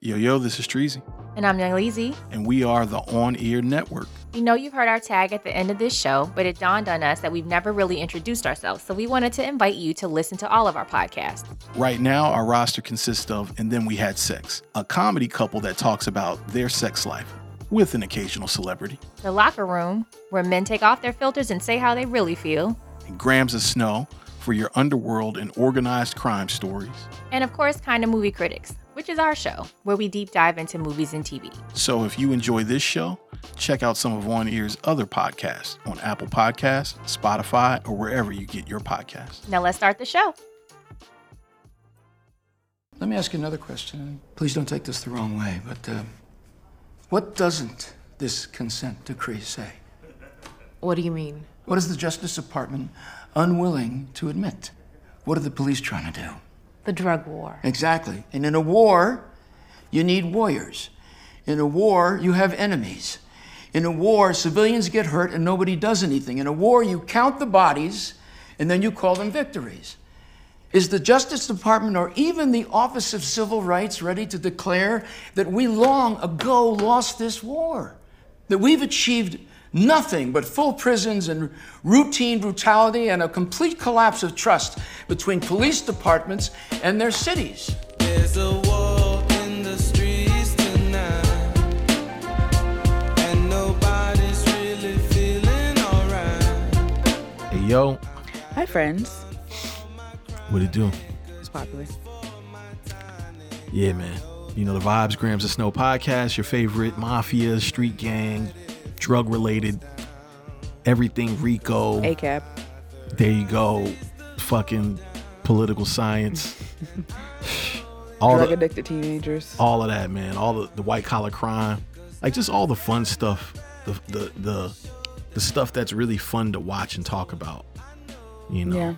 Yo, yo, this is Treasy, And I'm Young Leezy. and we are the On Ear Network. We know you've heard our tag at the end of this show, but it dawned on us that we've never really introduced ourselves. So we wanted to invite you to listen to all of our podcasts. Right now, our roster consists of And Then We Had Sex, a comedy couple that talks about their sex life with an occasional celebrity, The Locker Room, where men take off their filters and say how they really feel. and Grams of Snow for your underworld and organized crime stories. And of course, Kind of Movie Critics, which is our show, where we deep dive into movies and TV. So if you enjoy this show, check out some of On Ear's other podcasts on Apple Podcasts, Spotify, or wherever you get your podcasts. Now let's start the show. Let me ask you another question. Please don't take this the wrong way, but uh, what doesn't this consent decree say? What do you mean? What is the Justice Department unwilling to admit? What are the police trying to do? The drug war. Exactly. And in a war, you need warriors. In a war, you have enemies. In a war, civilians get hurt and nobody does anything. In a war, you count the bodies and then you call them victories. Is the Justice Department or even the Office of Civil Rights ready to declare that we long ago lost this war? That we've achieved nothing but full prisons and routine brutality and a complete collapse of trust between police departments and their cities? There's a war in the streets tonight, and nobody's really feeling alright. Hey, yo, Hi, friends. what it do? It's popular. Yeah, man. You know, the Vibes, Grams of Snow podcast, your favorite mafia, street gang, drug related, everything Rico. ACAB. There you go. Fucking political science. all, Drug the, addicted teenagers. all of that, man. All the, the white collar crime. Like just all the fun stuff. The, the, the, the stuff that's really fun to watch and talk about. You know? Yeah.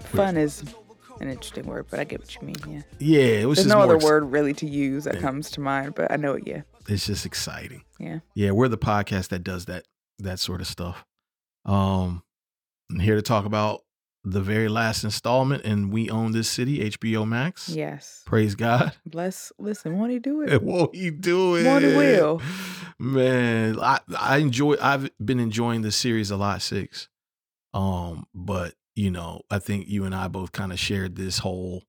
Fun is an interesting word, but I get what you mean. Yeah. Yeah, it was There's just no other ex- word really to use that Yeah. comes to mind, but I know it. Yeah. It's just exciting. Yeah. Yeah, we're the podcast that does that that sort of stuff. Um I'm here to talk about the very last installment and We Own This City, HBO Max. Yes. Praise God. Bless. Listen, won't he do it? Won't he do it? Won't he will. Man, I, I enjoy I've been enjoying the series a lot, six. Um, but you know, I think you and I both kind of shared this whole,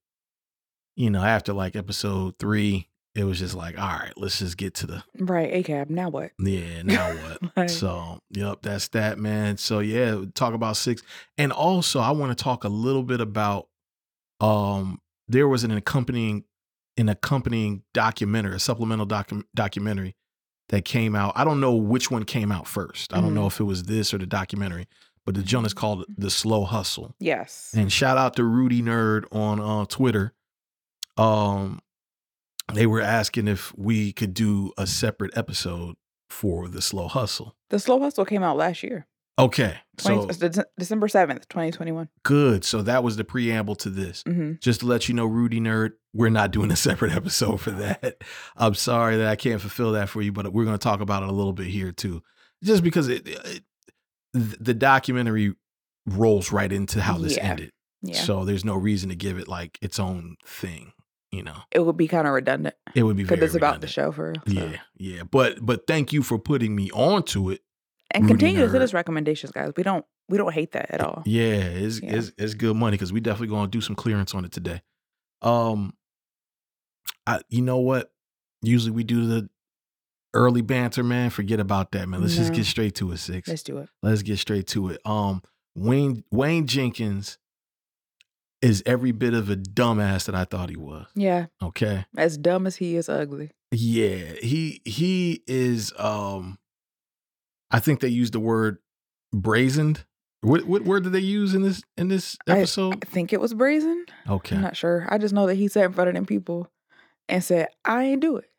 you know, after like episode three, it was just like, all right, let's just get to the Right. ACAB. Now what? yeah, now what? Like- so, yep, that's that, man. So, yeah, talk about six. And also, I want to talk a little bit about um there was an accompanying an accompanying documentary, a supplemental docu- documentary that came out. I don't know which one came out first. I don't know if it was this or the documentary, but the joint is called The Slow Hustle. Yes. And shout out to Rudy Nerd on uh, Twitter. Um, they were asking if we could do a separate episode for the slow hustle. The Slow Hustle came out last year. Okay, 20, so it's December 7th, 2021. good. So that was the preamble to this. hmm Just to let you know, Rudy Nerd, we're not doing a separate episode for that. I'm sorry that I can't fulfill that for you, but we're going to talk about it a little bit here too, just because it, it the documentary rolls right into how this Yeah. ended. Yeah. So there's no reason to give it like its own thing, you know. it would be kind of redundant It would be because it's about the show for real. so. Yeah, yeah. But but thank you for putting me onto it. and Rudy continue to Nerd. send us recommendations, guys. We don't we don't hate that at all. Yeah, it's Yeah. it's, it's good money because we definitely gonna do some clearance on it today. Um, I you know what? Usually we do the early banter, man. Forget about that, man. Let's just get straight to it. 6 Let's do it. Let's get straight to it. Um, Wayne Wayne Jenkins is every bit of a dumbass that I thought he was. Yeah, Okay. as dumb as he is ugly. Yeah, he he is um I think they used the word brazened. What what word did they use in this in this I- episode? I think it was brazen. okay. I'm not sure. I just know that he sat in front of them people and said, "I ain't do it,"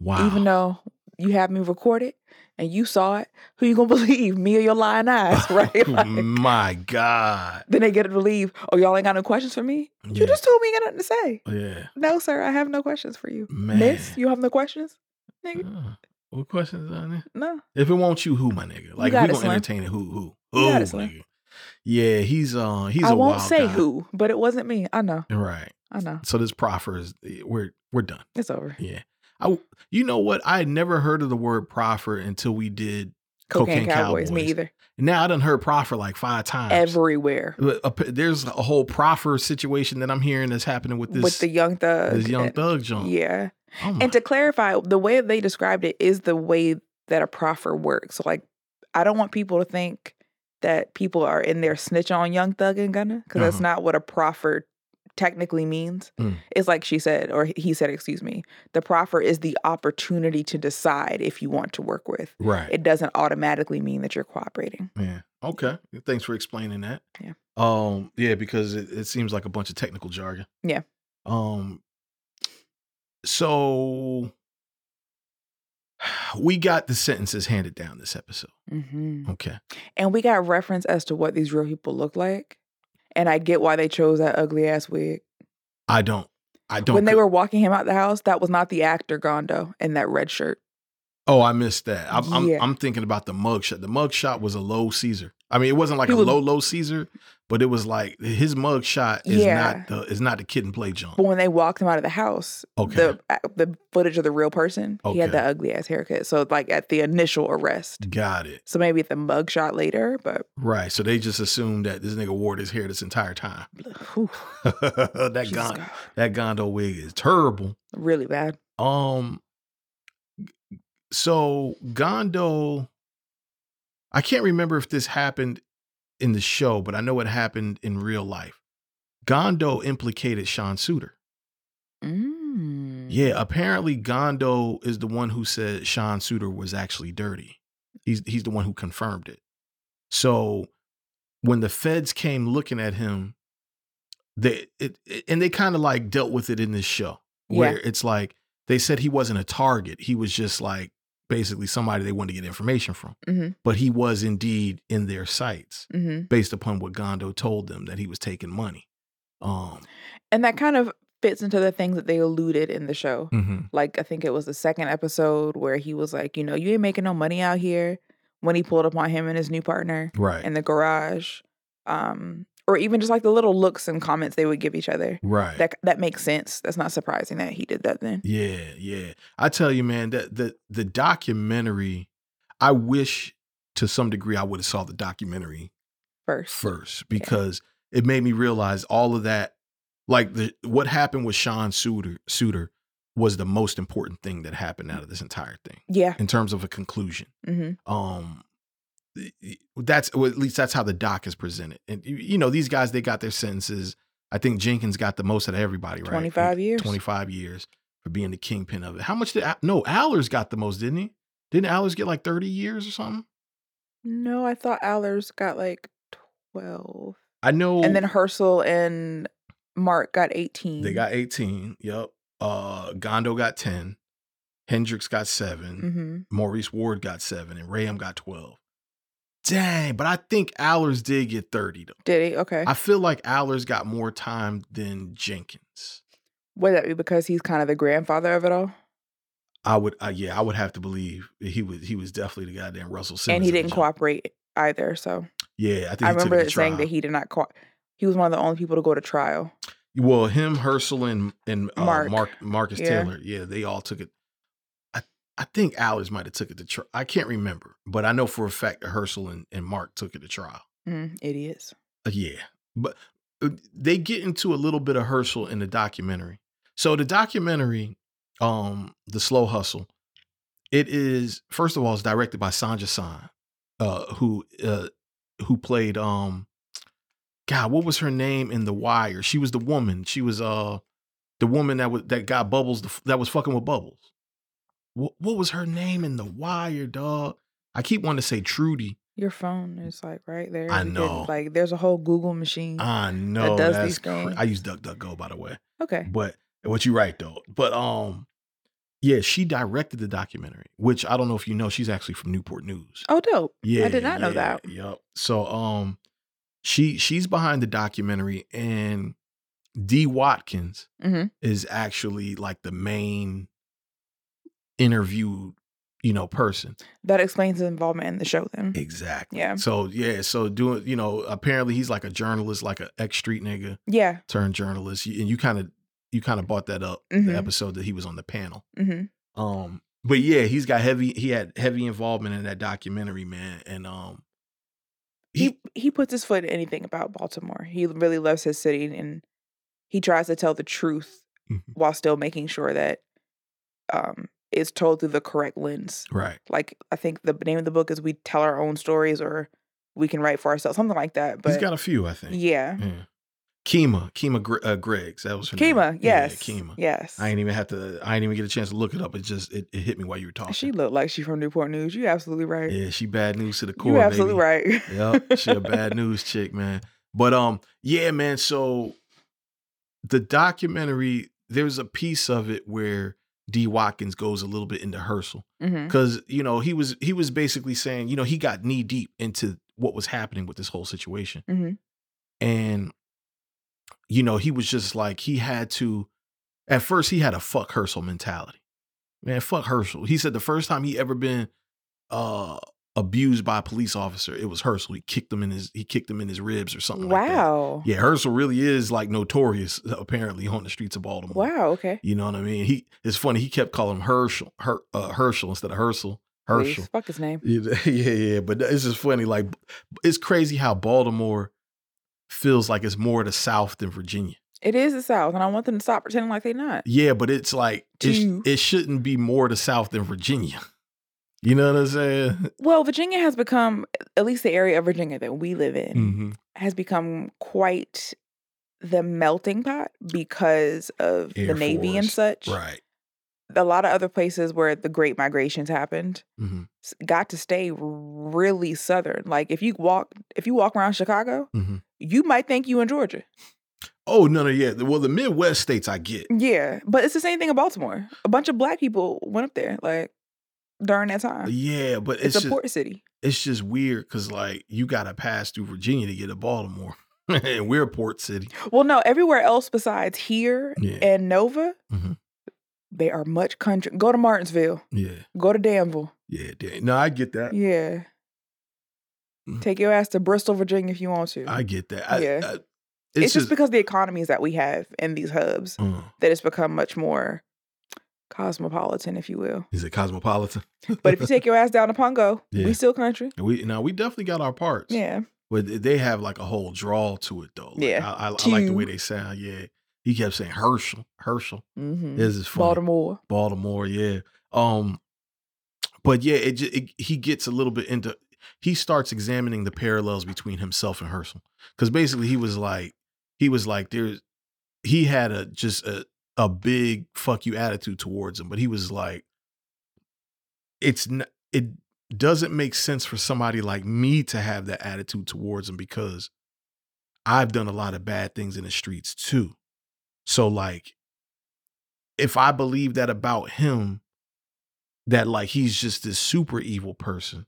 wow. even though you have me recorded and you saw it. Who you gonna believe, me or your lying eyes? Right? Oh Like, my God. then they get to believe. Oh, y'all ain't got no questions for me. Yeah. You just told me you got nothing to say. Yeah. No, sir, I have no questions for you. Man. Miss, you have no questions, nigga. Uh, what questions on there? No. If it won't you, who my nigga? Like got we gonna entertain it, who who? Who Slim. Yeah, he's uh he's I a won't say guy. who, but it wasn't me. I know. Right. I know. So this proffer is we're We're done. It's over. Yeah. I you know what? I had never heard of the word proffer until we did Cocaine, Cocaine Cowboys, me either. now I done heard proffer like five times. Everywhere. There's a whole proffer situation that I'm hearing that's happening with this with the young thug. this young and- thug junk. Yeah. Oh And to clarify, the way they described it is the way that a proffer works. So like I don't want people to think that people are in there snitching on Young Thug and Gunna because that's Uh-huh. not what a proffer technically means. Mm. It's like she said, or he said, excuse me. The proffer is the opportunity to decide if you want to work with. right. It doesn't automatically mean that you're cooperating. Yeah. Okay. Thanks for explaining that. Yeah. Um. Yeah, because it, it seems like a bunch of technical jargon. Yeah. Um. So we got the sentences handed down this episode. hmm Okay. And we got reference as to what these real people look like. And I get why they chose that ugly ass wig. I don't. I don't. when they were walking him out the house, that was not the actor Gondo in that red shirt. Oh, I missed that. I'm. I'm, I'm thinking about the mugshot. The mugshot was a low Caesar. I mean, it wasn't like He a was- low low Caesar, but it was like his mugshot is Yeah. not the is not the kid and play junk. But when they walked him out of the house, Okay. the the footage of the real person, he had the ugly ass haircut. So like at the initial arrest. Got it. So maybe at the mug shot later, but Right. So they just assumed that this nigga wore his hair this entire time. that Jesus Gon- that Gondo wig is terrible. really bad. Um so Gondo I can't remember if this happened in the show, but I know it happened in real life. Gondo implicated Sean Suiter. Mm. Yeah, apparently Gondo is the one who said Sean Suiter was actually dirty. He's he's the one who confirmed it. So when the feds came looking at him, they it, it- and they kind of like dealt with it in this show where Yeah. it's like they said he wasn't a target. He was just like basically somebody they wanted to get information from. Mhm. But he was indeed in their sights hmm based upon what Gondo told them that he was taking money. Um And that kind of fits into the things that they alluded in the show. Mm-hmm. Like I think it was the second episode where he was like, you know, you ain't making no money out here when he pulled up on him and his new partner right. in the garage. Um, or even just like the little looks and comments they would give each other. right. That that makes sense. That's not surprising that he did that then. Yeah, yeah. I tell you, man, that the the documentary, I wish to some degree I would have saw the documentary First. first because it made me realize all of that. Like the what happened with Sean Suiter Suiter was the most important thing that happened out of this entire thing Yeah. in terms of a conclusion. hmm Um that's well, at least that's how the doc is presented. And you, know, these guys they got their sentences. I think Jenkins got the most out of everybody, right? 25 years. 25 years for being the kingpin of it. How much did no Allers got the most, didn't he? Didn't Allers get like 30 years or something? No, I thought Allers got like twelve. I know And then Herschel and Mark got eighteen. they got 18. Yep. Uh Gondo got 10. Hendrix got 7. hmm Maurice Ward got 7 and Rayam got 12. Dang, but I think Allers did get 30 though. Did he? Okay. I feel like Allers got more time than Jenkins. Would that be because he's kind of the grandfather of it all? I would, uh, yeah, I would have to believe he was. He was definitely the goddamn Russell Simmons. and he didn't cooperate either. So Yeah, I think I he remember saying that he did not co- he was one of the only people to go to trial. Well, him, Herschel, and and uh, Mark. Mark Marcus Yeah. Taylor. Yeah, they all took it. I think Alice might have took it to trial. I can't remember, but I know for a fact that Herschel and, and Mark took it to trial. Mm, idiots. Uh, yeah, but uh, they get into a little bit of Herschel in the documentary. So the documentary, um, the Slow Hustle, it is first of all, it's directed by Sonja Sohn, uh, who uh, who played um, God, what was her name in The Wire? She was the woman. She was uh, the woman that was that got Bubbles the, that was fucking with Bubbles. What what was her name in The Wire, dog? I keep wanting to say Trudy. Your phone is like right there. I know. like there's a whole Google machine. I know does that's these things. I use DuckDuckGo by the way. okay. But what you right though. But um yeah, she directed the documentary, which I don't know if you know, she's actually from Newport News. Oh, dope. Yeah. I did not know that. Yep. So um she she's behind the documentary and D Watkins hmm is actually like the main interviewed, you know, person. That explains his involvement in the show then. Exactly. Yeah. So yeah, so doing, you know, apparently he's like a journalist, like a ex street nigga Yeah. turned journalist. And you kind of you kind of bought that up Mhm. the episode that he was on the panel. hmm Um, but yeah, he's got heavy. He had heavy involvement in that documentary, man. And um, He he puts his foot in anything about Baltimore. He really loves his city, and he tries to tell the truth Mhm. while still making sure that um it's told through the correct lens. right. Like I think the name of the book is "We Tell Our Own Stories" or "We Can Write for Ourselves," something like that. But he's got a few, I think. yeah, Yeah. Kima, Kima Gre- uh, Greggs. That was her name. Kima, Yeah, yes, Kima. yes. I ain't even have to. I ain't even get a chance to look it up. It just it, it hit me while you were talking. She looked like she from Newport News. You absolutely right. yeah, she bad news to the core. you absolutely baby. right. Yep, she a bad news chick, man. But um, yeah, man. So the documentary, there's a piece of it where D. Watkins goes a little bit into Herschel because you know he was he was basically saying you know he got knee deep into what was happening with this whole situation, hmm and you know he was just like he had to. At first, he had a fuck Herschel mentality. Man, fuck Herschel. He said the first time he ever been uh abused by a police officer, it was Herschel. He kicked him in his he kicked him in his ribs or something like that. Wow. Yeah, Herschel really is like notorious apparently on the streets of Baltimore. Wow. Okay. You know what I mean? He it's funny, he kept calling him Herschel, Her, uh, Herschel instead of Herschel. Please, Herschel. Fuck his name. Yeah, yeah, yeah. But it's just funny. Like, it's crazy how Baltimore feels like it's more the South than Virginia. It is the South, and I want them to stop pretending like they're not. Yeah, but it's like it, it shouldn't be more the South than Virginia. You know what I'm saying? Well, Virginia has become, at least the area of Virginia that we live in, hmm has become quite the melting pot because of Air the Navy and such. Right. A lot of other places where the Great Migrations happened hmm got to stay really southern. Like if you walk, if you walk around Chicago, hmm you might think you in Georgia. Oh no, no, yeah. Well, the Midwest states I get. Yeah, but it's the same thing in Baltimore. A bunch of black people went up there, like during that time. Yeah, but It's, it's, a just, port city. it's just weird because like you got to pass through Virginia to get to Baltimore, and we're a port city. Well, no, everywhere else besides here Yeah. and Nova, Mhm. they are much country. Go to Martinsville. Yeah, Go to Danville. yeah. damn. No, I get that. Yeah. Mm. Take your ass to Bristol, Virginia if you want to. I get that. I, Yeah. I, it's, it's, just because the economies that we have in these hubs uh, that it's become much more cosmopolitan, if you will. is it cosmopolitan? But if you take your ass down to Pungo, Yeah. we still country. we now we definitely got our parts. Yeah. but they have like a whole draw to it though. Like, Yeah. I, I, I like the way they sound. Yeah, he kept saying Herschel, Herschel. Mm-hmm. This is funny. Baltimore. Baltimore, yeah. Um, but yeah, it, it he gets a little bit into. He starts examining the parallels between himself and Herschel, because basically he was like, he was like, there's, he had a just a a big fuck you attitude towards him, but he was like, it's not, it doesn't make sense for somebody like me to have that attitude towards him because I've done a lot of bad things in the streets too. So like if I believe that about him, that like he's just this super evil person,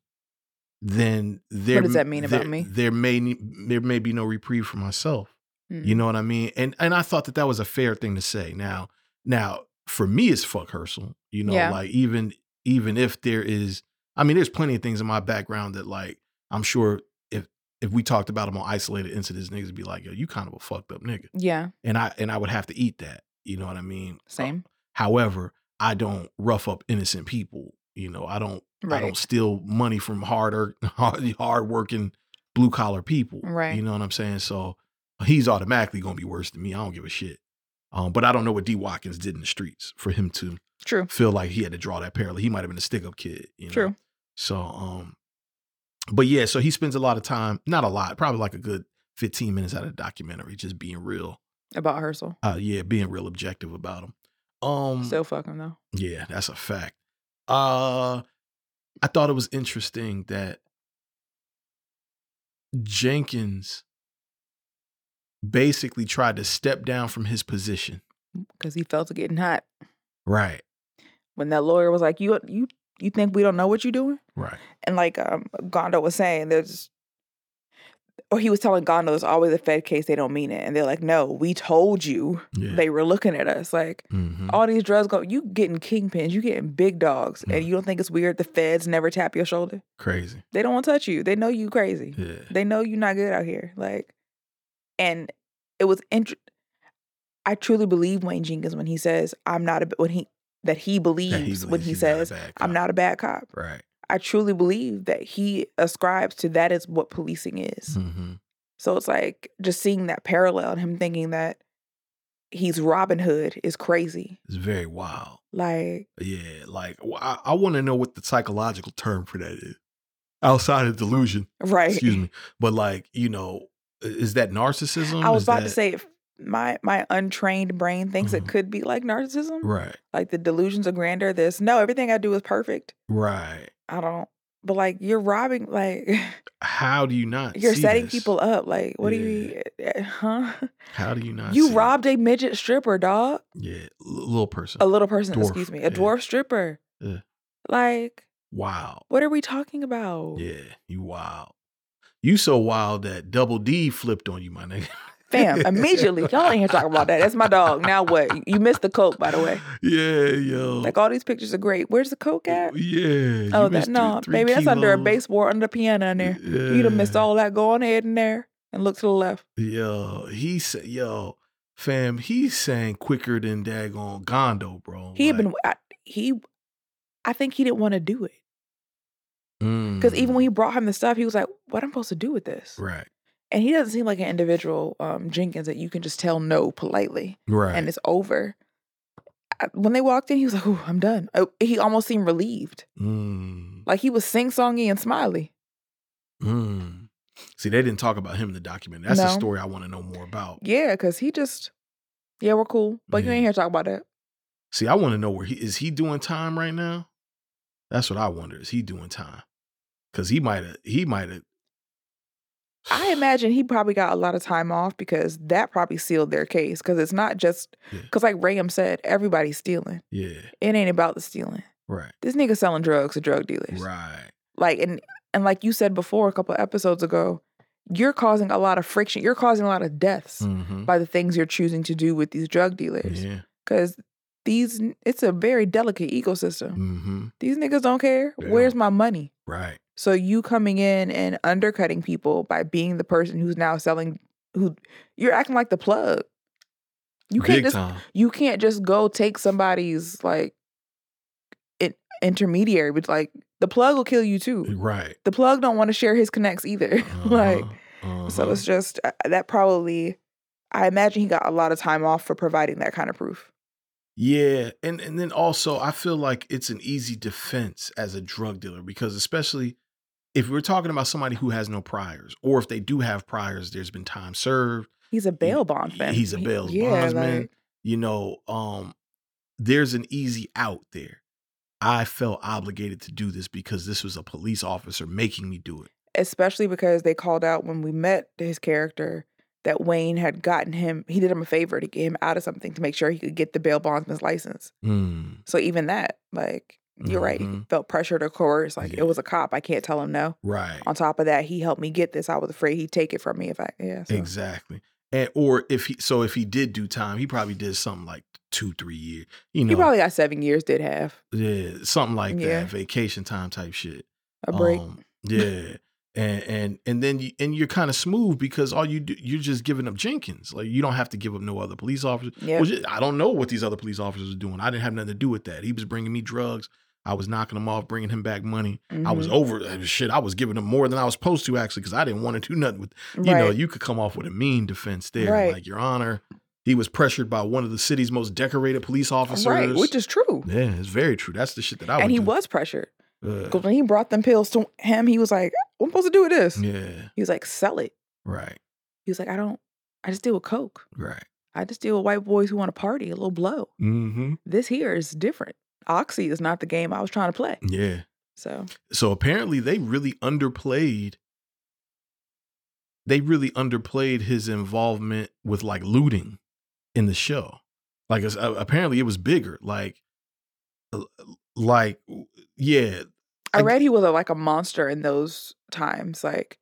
then there What does that mean about me? There may there may be no reprieve for myself. Mm-hmm. You know what I mean? And and I thought that that was a fair thing to say. Now now for me it's fuck Herschel. You know, Yeah. like even even if there is, I mean, there's plenty of things in my background that like I'm sure if if we talked about them on isolated incidents, niggas would be like, yo, you kind of a fucked up nigga, Yeah. and I and I would have to eat that. You know what I mean? Same. However, I don't rough up innocent people. You know, I don't I don't steal money from harder hard, hard working blue collar people. Right. You know what I'm saying? So he's automatically gonna be worse than me. I don't give a shit. Um, but I don't know what D Watkins did in the streets for him to True. feel like he had to draw that parallel. He might have been a stick up kid. You know? True. So um, but yeah, so he spends a lot of time, not a lot, probably like a good 15 minutes out of the documentary, just being real. About Herschel. Uh yeah, being real objective about him. Um Still fuck him though. yeah, that's a fact. Uh I thought it was interesting that Jenkins basically tried to step down from his position. Because he felt it getting hot. Right. When that lawyer was like, You you you think we don't know what you're doing? Right. And like um Gondo was saying, there's or he was telling Gondo it's always a Fed case, they don't mean it. And they're like, No, we told you Yeah. they were looking at us. Like Mhm. all these drugs go you getting kingpins, you getting big dogs, Mm. and you don't think it's weird the feds never tap your shoulder? Crazy. They don't want to touch you. They know you crazy. Yeah. They know you're not good out here. Like and it was int- I truly believe Wayne Jenkins when he says I'm not a when he that he believes, when he he's not a says bad I'm not a bad cop. Right. I truly believe that he ascribes to that is what policing is. hmm So it's like just seeing that parallel and him thinking that he's Robin Hood is crazy. It's very wild. Like Yeah. Like I want to know what the psychological term for that is. Outside of delusion. right. Excuse me. But like, you know, i- is that narcissism? I was Is about to say my my untrained brain thinks Mhm. it could be like narcissism. Right. Like the delusions of grandeur. This no, everything I do is perfect. Right. I don't but like you're robbing like How do you not? you're setting this? people up. Like what do you eh, huh? How do you not? You see it? robbed a midget stripper, dog. Yeah, little person. A little person, Dwarf, excuse me. A yeah. dwarf stripper. Yeah. Like, Wow. what are we talking about? Yeah, you wild. You so wild that Double D flipped on you, my nigga. Fam, immediately. Y'all ain't here talking about that. That's my dog. Now what? You- missed the coke, by the way. Yeah, yo. Like all these pictures are great. Where's the coke at? Oh, yeah. Oh, that no, three- three baby, that's under a baseboard under the piano in there. You'd have missed all that. Go on ahead in there and look to the left. Yo, he said, yo, fam, he sang quicker than daggone Gondo, bro. He had been I, he. I think he didn't want to do it because mm, even when he brought him the stuff, he was like, "What am I'm supposed to do with this?" right, And he doesn't seem like an individual, um, Jenkins, that you can just tell no politely right, and it's over. When they walked in, he was like, "Ooh, I'm done." Oh, He almost seemed relieved, mm, like he was sing songy and smiley. mm. See, they didn't talk about him in the document. That's the story I want to know more about. Yeah, because he just, yeah, we're cool, but you ain't here to talk about that. See, I want to know where he is. He doing time right now? That's what I wonder. Is he doing time? Because he might have. He might have. I imagine he probably got a lot of time off because that probably sealed their case. Because it's not just Yeah. because, like Ram said, everybody's stealing. Yeah. It ain't about the stealing. Right. This nigga selling drugs to drug dealers. Right. Like and and like you said before a couple episodes ago, you're causing a lot of friction. You're causing a lot of deaths Mm-hmm. by the things you're choosing to do with these drug dealers. Yeah. Because these, it's a very delicate ecosystem. Mm-hmm. These niggas don't care. Yeah. Where's my money? Right. So you coming in and undercutting people by being the person who's now selling, who you're acting like the plug. You can't Big just time. you can't just go take somebody's like in, intermediary, but like the plug will kill you too. Right. The plug don't want to share his connects either. like Uh-huh. so, Uh-huh. it's just uh, that probably. I imagine he got a lot of time off for providing that kind of proof. Yeah, and and then also I feel like it's an easy defense as a drug dealer because especially if we're talking about somebody who has no priors, or if they do have priors, there's been time served. He's a bail bondsman. He's a He- bail yeah, bondsman. like- You know, um, there's an easy out there. I felt obligated to do this because this was a police officer making me do it. especially because they called out when we met his character that Wayne had gotten him, he did him a favor to get him out of something to make sure he could get the bail bondsman's license. Mm, So even that, like, you're right, he Mhm. felt pressured to coerce. Like, Yeah. it was a cop. I can't tell him no. right. On top of that, he helped me get this. I was afraid he'd take it from me if I, yeah. So. Exactly. And or if he so if he did do time, he probably did something like two, three years. You know, He probably got seven years, did have yeah, something like Yeah. that, vacation time type shit. a break. Um, yeah. and and and then you and you're kind of smooth because all you do you're just giving up Jenkins. Like you don't have to give up no other police officers. Yeah. Which I don't know what these other police officers are doing. I didn't have nothing to do with that. He was bringing me drugs. I was knocking him off, bringing him back money. I was Mhm. over shit. I was giving him more than I was supposed to actually because I didn't want to do nothing with. You know, you could come off with a mean defense there, Right. like Your Honor. He was pressured by one of the city's most decorated police officers. Right, which is true. yeah, it's very true. That's the shit that I and he do. was pressured. Uh, Because when he brought them pills to him, he was like, What am I supposed to do with this? yeah, He was like, Sell it. right, He was like, I don't, I just deal with Coke. right. I just deal with white boys who want to party, a little blow. Mm-hmm. This here is different. Oxy is not the game I was trying to play. Yeah. So So apparently they really underplayed they really underplayed his involvement with like looting in the show. Like uh, apparently it was bigger. Like like yeah, I read he was a, like a monster in those times. Like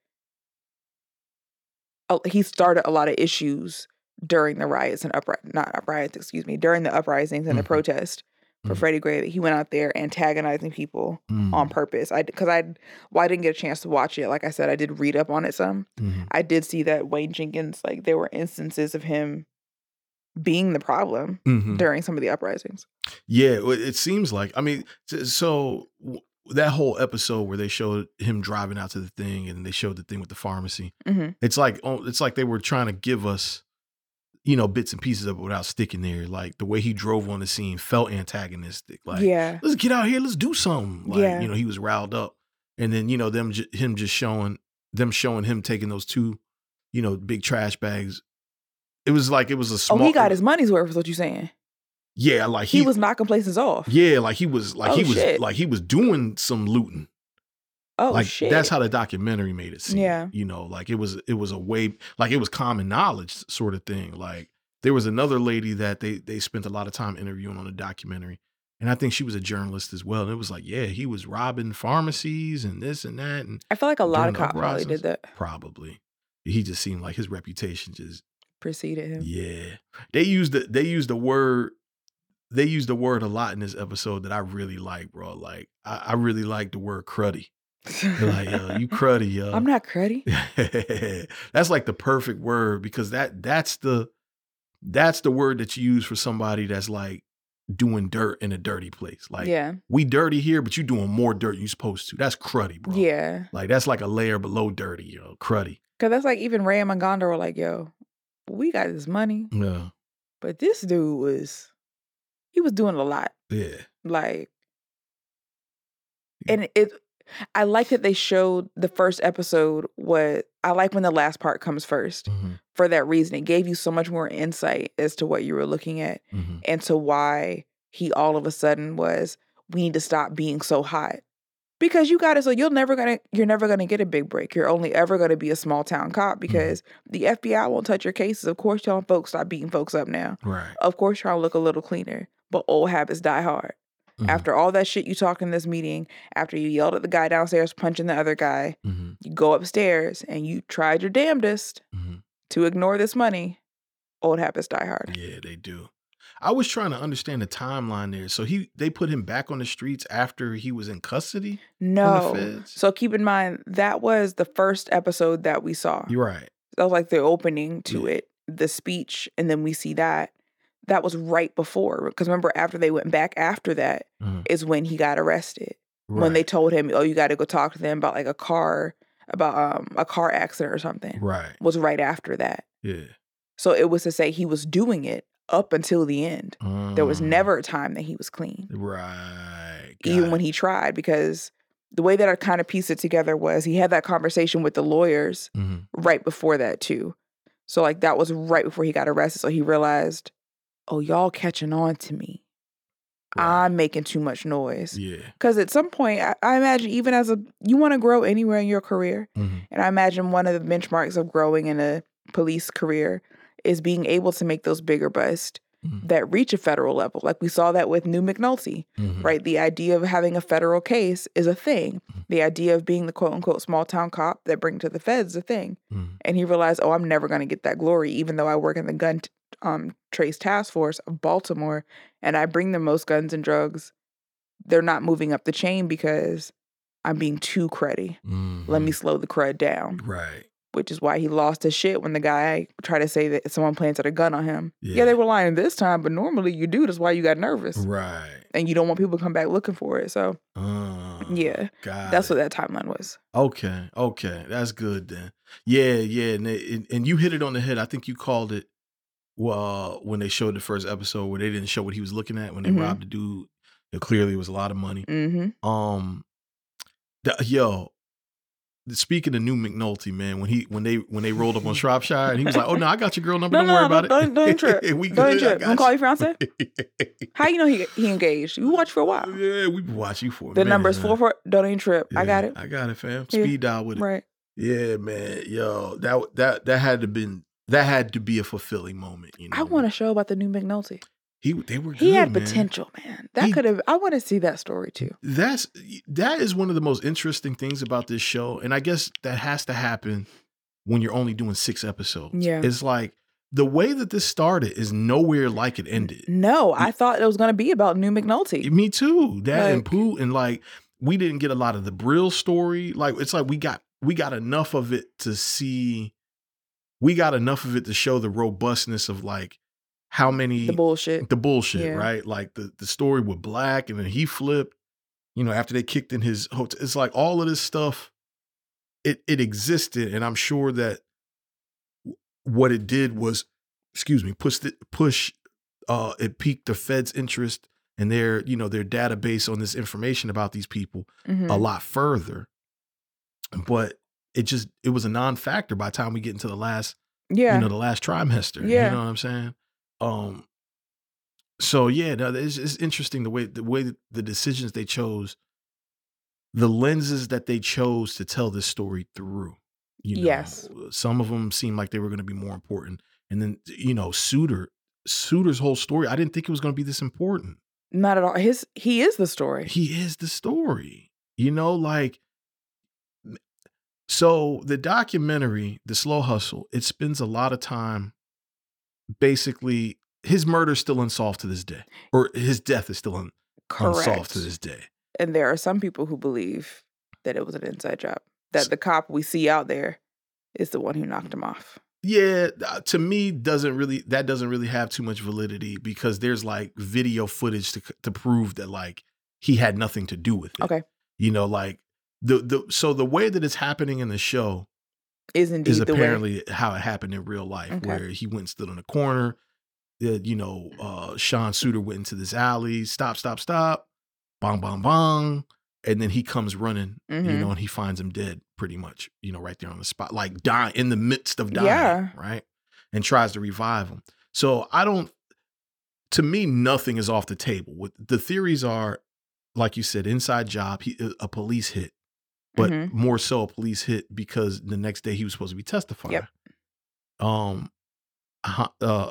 he started a lot of issues during the riots and upri- not riots, excuse me, during the uprisings and the Mhm. protest for Mhm. Freddie Gray. He went out there antagonizing people Mm, on purpose. I because I well, I didn't get a chance to watch it. Like I said, I did read up on it some. mhm. I did see that Wayne Jenkins, like there were instances of him being the problem Mhm. during some of the uprisings. Yeah, it seems like. I mean, so that whole episode where they showed him driving out to the thing, and they showed the thing with the pharmacy. hmm It's like oh, it's like they were trying to give us, you know, bits and pieces of it without sticking there. Like the way he drove on the scene felt antagonistic. Like, yeah. let's get out here, let's do something. Like, Yeah. you know, he was riled up, and then you know them him just showing them showing him taking those two, you know, big trash bags. It was like it was a small. oh, he got his money's worth. Is what you saying? yeah, like He, was knocking places off. Yeah, like he was like Oh, he was shit. like he was doing some looting. Oh like shit. that's how the documentary made it seem. Yeah. You know, like it was it was a way like it was common knowledge sort of thing. Like there was another lady that they they spent a lot of time interviewing on the documentary. And I think she was a journalist as well. And it was like, yeah, he was robbing pharmacies and this and that. And I feel like a lot of cops probably did that. probably. He just seemed like his reputation just Preceded him. yeah. They used the they used the word they used the word a lot in this episode that I really like, bro. Like I, I really like the word cruddy. Like, yo, you cruddy, yo. I'm not cruddy. that's like the perfect word because that that's the that's the word that you use for somebody that's like doing dirt in a dirty place. Like yeah. we dirty here, but you doing more dirt than you supposed to. That's cruddy, bro. Yeah. Like that's like a layer below dirty, yo. Cruddy. Cause that's like even Ray and Manganda were like, yo, we got this money, Yeah. but this dude was he was doing a lot. Yeah. Like and it I like that they showed the first episode what I like when the last part comes first Mhm. for that reason. It gave you so much more insight as to what you were looking at Mhm. and to why he all of a sudden was we need to stop being so hot. Because you got to so you're never gonna you're never gonna get a big break. You're only ever gonna be a small town cop because the FBI won't touch your cases. Of course, y'all folks stop beating folks up now. Right. Of course, trying to look a little cleaner. But old habits die hard. Mhm. After all that shit you talked in this meeting, after you yelled at the guy downstairs punching the other guy, Mhm. you go upstairs and you tried your damnedest Mhm. to ignore this money. Old habits die hard. Yeah, they do. I was trying to understand the timeline there. So he they put him back on the streets after he was in custody No. So keep in mind that was the first episode that we saw. You're right. That was like the opening to Yeah. it, the speech, and then we see that. That was right before. Because remember, after they went back after that Mhm. is when he got arrested. Right. When they told him, "Oh, you got to go talk to them about like a car, about um a car accident or something." right. Was right after that. Yeah. So it was to say he was doing it up until the end. There was Mm. never a time that he was clean. Right. even got when he tried because the way that I kind of pieced it together was he had that conversation with the lawyers Mhm. right before that too. So like that was right before he got arrested. So he realized, oh, y'all catching on to me. Right. I'm making too much noise. Yeah. Because at some point, I, I imagine even as a you want to grow anywhere in your career, Mhm. and I imagine one of the benchmarks of growing in a police career is being able to make those bigger busts Mhm. that reach a federal level. Like we saw that with New McNulty Mhm. right? The idea of having a federal case is a thing. Mhm. The idea of being the quote unquote small town cop that bring to the feds is a thing. Mhm. And he realized, oh, I'm never going to get that glory, even though I work in the gun t- um, trace task force of Baltimore and I bring the most guns and drugs. They're not moving up the chain because I'm being too cruddy. Let me Mhm. slow the crud down, Right. which is why he lost his shit when the guy tried to say that someone planted a gun on him. Yeah, Yeah. they were lying this time, but normally you do. That's why you got nervous Right. and you don't want people to come back looking for it. So Uh, yeah, that's it. what that timeline was. Okay, okay, that's good then. Yeah, yeah, and, and and you hit it on the head. I think you called it. Well, when they showed the first episode where they didn't show what he was looking at when they Mhm. robbed the dude, it clearly was a lot of money. Mm-hmm. Um, the, yo, speaking of new McNulty, man, when he when they when they rolled up on Shropshire and he was like, "Oh no, I got your girl number. No, don't no, worry about don't- it. don't trip. we Don't trip. Don't call you." your fiance? How you know he he engaged? You watched for a while. yeah, we've been watching you for The minute, number's man. four four. Don't even trip. I got it. I got it, fam. Yeah. Speed dial with it. Right. Yeah, man. Yo, that that that had to been that had to be a fulfilling moment. You know, I want a show about the new McNulty. He they were. He good, had man. potential, man. That could have. I want to see that story too. That's that is one of the most interesting things about this show, and I guess that has to happen when you're only doing six episodes. Yeah. it's like the way that this started is nowhere like it ended. No, I thought it was going to be about new McNulty. Me too. That and Like- Pooh, and like we didn't get a lot of the Brill story. Like it's like we got we got enough of it to see. We got enough of it to show the robustness of like how many The bullshit. the bullshit, Yeah. right? Like the the story with Black, and then he flipped. You know, after they kicked in his hotel, it's like all of this stuff. It it existed, and I'm sure that what it did was, excuse me, push the, push. Uh, it piqued the Fed's interest and their you know their database on this information about these people Mhm. a lot further. But it just it was a non-factor by the time we get into the last Yeah. you know the last trimester Yeah. you know what i'm saying um so yeah no, it's, it's interesting the way the way the decisions they chose the lenses that they chose to tell this story through you know Yes. some of them seemed like they were going to be more important and then you know Suiter Suiter's whole story i didn't think it was going to be this important Not at all. His he is the story. he is the story you know like so the documentary the slow hustle it spends a lot of time basically his murder is still unsolved to this day or his death is still un- unsolved to this day And there are some people who believe that it was an inside job. That the cop we see out there is the one who knocked him off. yeah uh, to me doesn't really that doesn't really have too much validity because there's like video footage to to prove that like he had nothing to do with it Okay. you know like the the so the way that it's happening in the show Is indeed is the way. apparently how it happened in real life, Okay. where he went and stood on a corner. Uh, you know, uh, Sean Suiter went into this alley, stop, stop, stop, bong, bong, bong, and then he comes running, you Mhm. know, and he finds him dead, pretty much, you know, right there on the spot, like dying in the midst of dying, Yeah. right, and tries to revive him. So I don't. To me, nothing is off the table. What the theories are, like you said, inside job, he, uh, a police hit but Mhm. more so a police hit because the next day he was supposed to be testifying. Um, uh,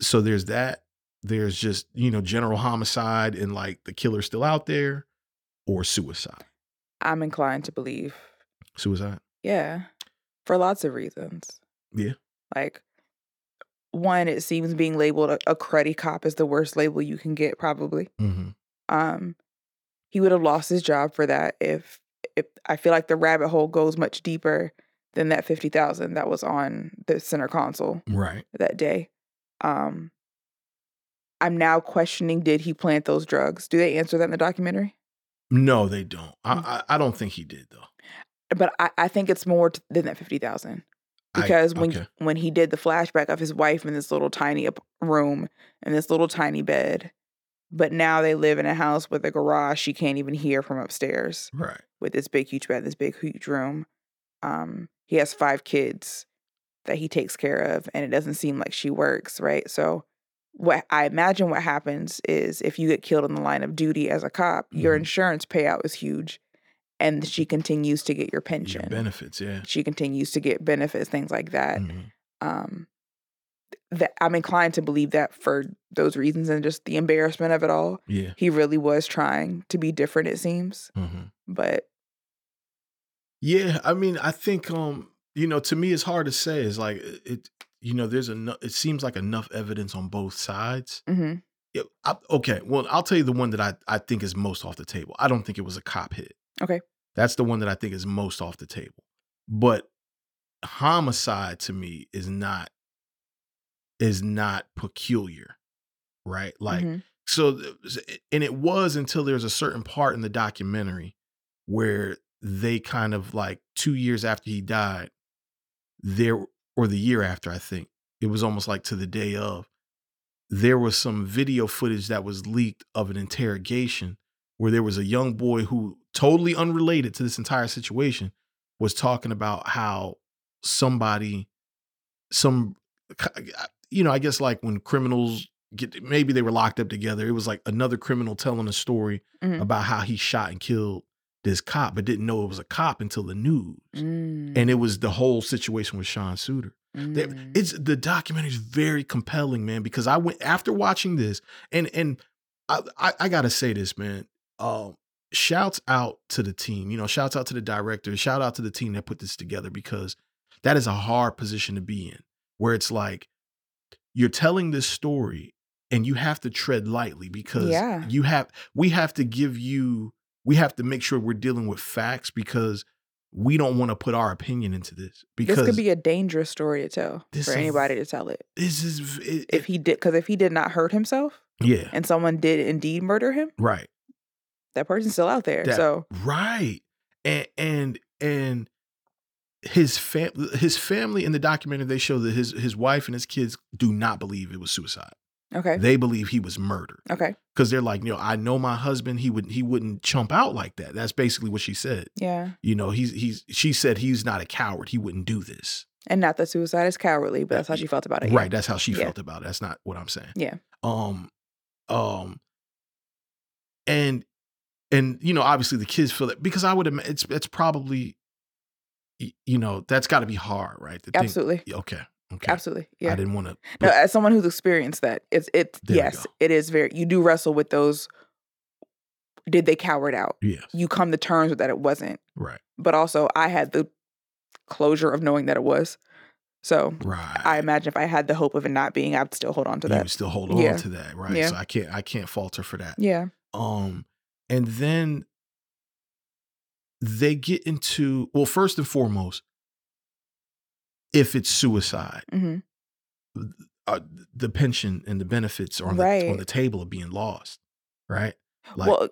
so there's that. There's just you know general homicide and like the killer's still out there, or suicide. I'm inclined to believe. Suicide. Yeah. For lots of reasons. Yeah. Like one, it seems being labeled a, a cruddy cop is the worst label you can get, probably. Mm-hmm. Um, he would have lost his job for that if if I feel like the rabbit hole goes much deeper than that fifty thousand that was on the center console Right. that day. Um, I'm now questioning: Did he plant those drugs? Do they answer that in the documentary? No, they don't. I, Mm. I I don't think he did though. But I, I think it's more t- than that fifty thousand I- because when okay. when he did the flashback of his wife in this little tiny room and this little tiny bed, but now they live in a house with a garage she can't even hear from upstairs. right. with this big huge bed, this big huge room. Um, he has five kids that he takes care of, and it doesn't seem like she works, right? So, what I imagine what happens is if you get killed in the line of duty as a cop, your Mhm. insurance payout is huge, and she continues to get your Your pension. benefits. Yeah. She continues to get benefits, things like that. Mhm. Um, that I'm inclined to believe that for those reasons and just the embarrassment of it all. Yeah. He really was trying to be different, it seems, hmm but Yeah, I mean, I think um, you know, to me, it's hard to say. It's like it, it you know, there's enough. It seems like enough evidence on both sides. mhm. Yeah, I, okay, well, I'll tell you the one that I I think is most off the table. I don't think it was a cop hit. Okay. that's the one that I think is most off the table. But homicide to me is not is not peculiar, right? Like Mhm. so and it was until there's a certain part in the documentary where they kind of like 2 years after he died there or the year after I think it was almost like to the day of there was some video footage that was leaked of an interrogation where there was a young boy who totally unrelated to this entire situation was talking about how somebody some you know i guess like when criminals get maybe they were locked up together it was like another criminal telling a story Mhm. about how he shot and killed this cop but didn't know it was a cop until the news Mm, and it was the whole situation with Sean Suiter. They- mm. It's the documentary is very compelling, man. Because I went after watching this, and and I I, I gotta say this, man. Um, shouts out to the team. You know, shouts out to the director. Shout out to the team that put this together because that is a hard position to be in, where it's like you're telling this story and you have to tread lightly because Yeah. you have we have to give you we have to make sure we're dealing with facts because we don't want to put our opinion into this because this could be a dangerous story to tell for a- anybody to tell it. this is it, If he did, because if he did not hurt himself yeah and someone did indeed murder him, right that person's still out there. That- so right and and and his fam his family in the documentary they show that his his wife and his kids do not believe it was suicide. Okay, they believe he was murdered. Okay, because they're like you know i know my husband he would he wouldn't chump out like that. That's basically what she said. Yeah, you know he's he's she said he's not a coward he wouldn't do this. And not that suicide is cowardly, but that's how she felt about it. yeah. right that's how she Yeah. felt about it. That's not what i'm saying. Yeah. um um and and you know obviously the kids feel that because i would imagine it's it's probably you know that's got to be hard right to think- Absolutely, okay okay absolutely, Yeah. i didn't want to No, as someone who's experienced that, it's it's There yes, it is very. You do wrestle with those. Did they coward out? yes You come to terms with that it wasn't, right but also I had the closure of knowing that it was. So right I imagine if I had the hope of it not being, I'd still hold on to that. you would still hold on Yeah. to that right Yeah. so i can't i can't falter for that Yeah. Um, and then they get into well, first and foremost, if it's suicide, hmm uh, the pension and the benefits are on, the, on the table of being lost, right? Like, well,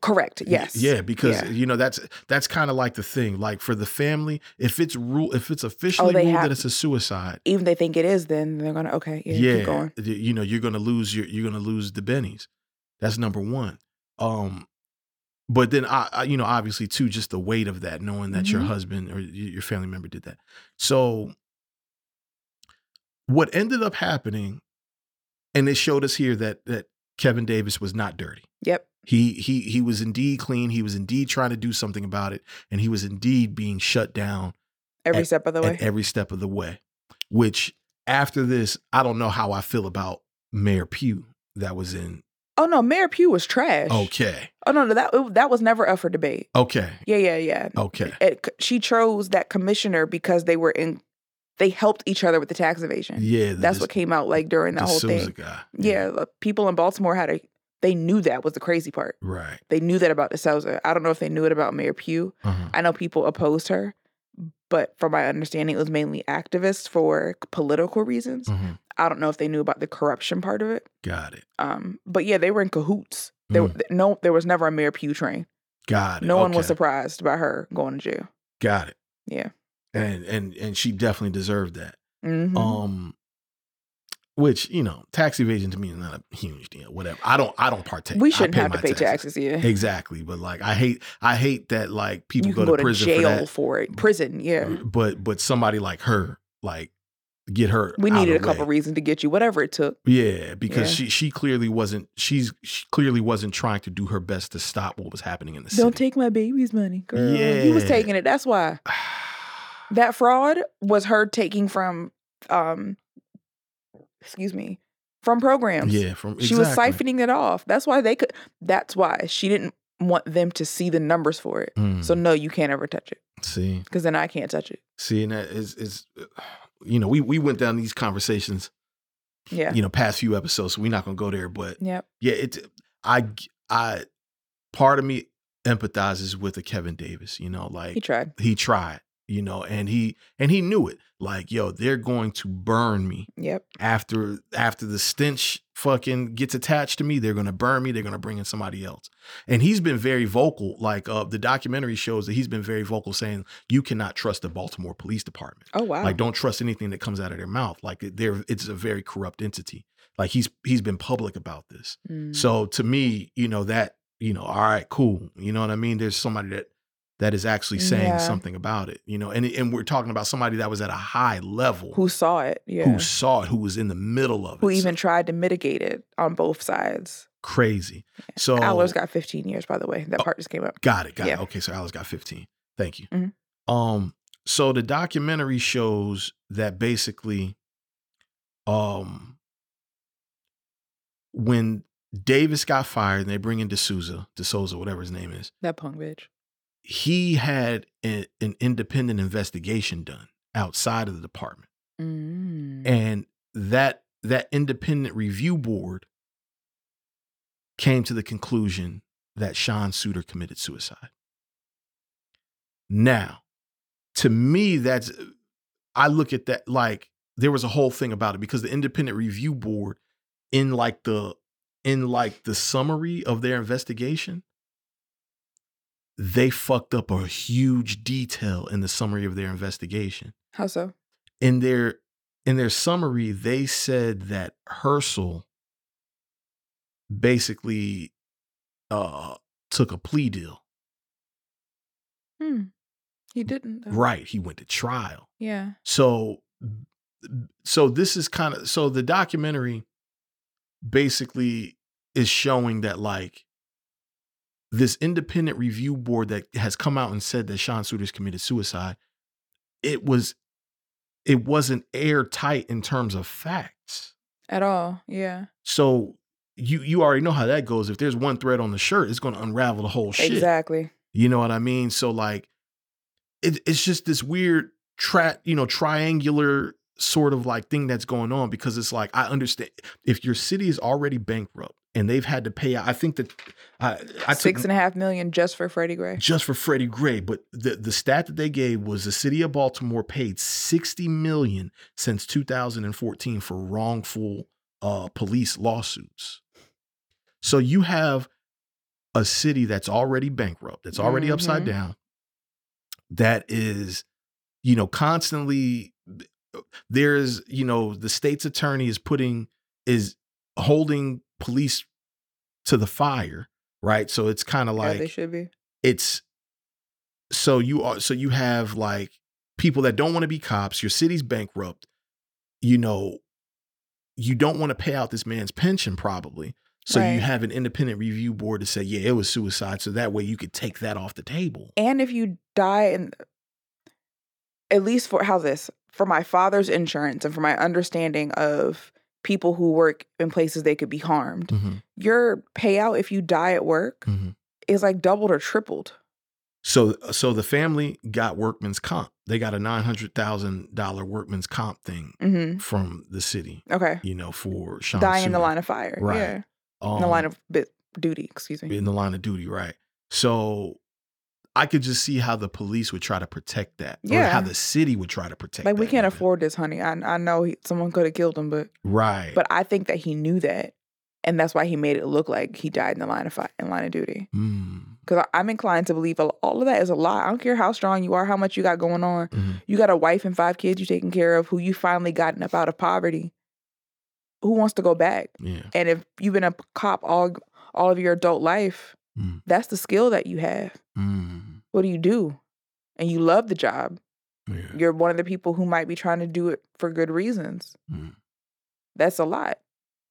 correct. Yes. yeah, because Yeah. you know that's that's kind of like the thing. Like for the family, if it's rule, if it's officially Oh, ruled have- that it's a suicide, Even they think it is, then they're gonna okay. Yeah. yeah, Keep going. you know you're gonna lose your you're gonna lose the bennies. That's number one. Um, but then I, I you know obviously too just the weight of that, knowing that your Mhm. husband or your family member did that. So what ended up happening, and it showed us here that that Kevin Davis was not dirty. Yep. He he he was indeed clean. He was indeed trying to do something about it, and he was indeed being shut down Every At- step of the way. every step of the way. Which after this, I don't know how I feel about Mayor Pugh that was in. Oh no, Mayor Pugh was trash. Okay, Oh no, no, that it- that was never up for debate. okay, Yeah, yeah, yeah. okay. It, she chose that commissioner because they were in. They helped each other with the tax evasion. Yeah, the, That's the- what came out like during the that whole Sousa thing. guy. Yeah, uh, people in Baltimore had a. They knew that was the crazy part. right. They knew that about De Sousa. I don't know if they knew it about Mayor Pugh. Uh-huh. I know people opposed her, but from my understanding, it was mainly activists for political reasons. uh-huh. I don't know if they knew about the corruption part of it. Got it. Um, but yeah, they were in cahoots. There, Mm. no, there was never a Mayor Pugh train. Got it. No one was surprised by her going to jail. Got it. Yeah. And and and she definitely deserved that. Mhm. Um, which you know, tax evasion to me is not a huge deal. Whatever. I don't. I don't partake. we shouldn't have to pay taxes. Yeah. Exactly. But like, I hate. I hate that like people go can to prison jail for that. for it. Prison. Yeah. But but somebody like her, like, get her. We needed a the couple way. reasons to get you, whatever it took. Yeah, because Yeah. she she clearly wasn't. She's she clearly wasn't trying to do her best to stop what was happening in the Don't city. take my baby's money, girl. yeah. He was taking it. That's why. That fraud was her taking from um excuse me, from programs. yeah, from She was siphoning it off. That's why they could that's why she didn't want them to see the numbers for it. Mm, So no, you can't ever touch it. see, Because then I can't touch it. see, and that is is, you know, we we went down these conversations, Yeah. you know, past few episodes. So we're not gonna go there, but Yep. yeah, it. I I part of me empathizes with a Kevin Davis. You know, like He tried. he tried, you know, and he and he knew it. Like, yo, they're going to burn me Yep. after after the stench fucking gets attached to me. They're gonna burn me. They're gonna bring in somebody else. And he's been very vocal. Like, uh, the documentary shows that he's been very vocal, saying you cannot trust the Baltimore Police Department. Oh wow. Like, don't trust anything that comes out of their mouth. Like, they're it's a very corrupt entity. Like he's he's been public about this. Mm. So to me, you know, that, you know, all right, cool. You know what I mean? There's somebody that that is actually saying Yeah. something about it, you know, and and we're talking about somebody that was at a high level who saw it? Yeah. who saw it, who was in the middle of who it. who even tried to mitigate it on both sides. crazy. So Allers got 15 years, by the way. That Oh, part just came up. got it, got it. Okay, so Allers got 15. Thank you. Mhm. Um, so the documentary shows that basically, um, when Davis got fired and they bring in De Sousa, D'Souza, whatever his name is, That punk bitch. He had a- an independent investigation done outside of the department Mm. and that that independent review board came to the conclusion that Sean Suiter committed suicide. Now, to me, that's I look at that like there was a whole thing about it because the independent review board in like the in like the summary of their investigation, they fucked up a huge detail in the summary of their investigation. How so? In their in their summary, they said that Hersl basically uh took a plea deal. Hmm. He didn't. though. Right. He went to trial. Yeah. So so this is kind of so the documentary basically is showing that like this independent review board that has come out and said that Sean Suiters committed suicide, it was it wasn't airtight in terms of facts. At all. Yeah. So you you already know how that goes. If there's one thread on the shirt, it's going to unravel the whole shit. Exactly. You know what I mean? So like it, it's just this weird tra- you know, triangular sort of like thing that's going on because it's like I understand if your city is already bankrupt and they've had to pay out, I think that I I Six took and a half million just for Freddie Gray. just for Freddie Gray, but the the stat that they gave was the city of Baltimore paid 60 million since 2014 for wrongful uh police lawsuits. So you have a city that's already bankrupt, that's already upside Mhm. down, that is, you know, constantly there's, you know, the state's attorney is putting is holding police to the fire, right? So it's kind of like they should be. it's so you are so you have like people that don't want to be cops your city's bankrupt you know you don't want to pay out this man's pension probably so you have an independent review board to say yeah it was suicide so that way you could take that off the table And if you die in at least for how this for my father's insurance and for my understanding of people who work in places they could be harmed, Mhm, your payout if you die at work mhm. is like doubled or tripled. so so the family got workman's comp they got a $900000 workman's comp thing hmm from the city Okay. you know for Sean Dying in the line of fire. Right. Yeah. in the Um, line of bit duty, excuse me. in the line of duty, right? So I could just see how the police would try to protect that, or how the city would try to protect. Like we can't afford this, honey. I I know he, someone could have killed him, but right? but I think that he knew that, and that's why he made it look like he died in the line of fire, in line of duty. Mm, Because I'm inclined to believe all of that is a lie. I don't care how strong you are, how much you got going on. mhm. You got a wife and five kids you taking care of, who you finally gotten up out of poverty. Who wants to go back? yeah, And if you've been a cop all all of your adult life, Mm. that's the skill that you have. mm, What do you do? And you love the job. yeah, You're one of the people who might be trying to do it for good reasons. mm. That's a lot.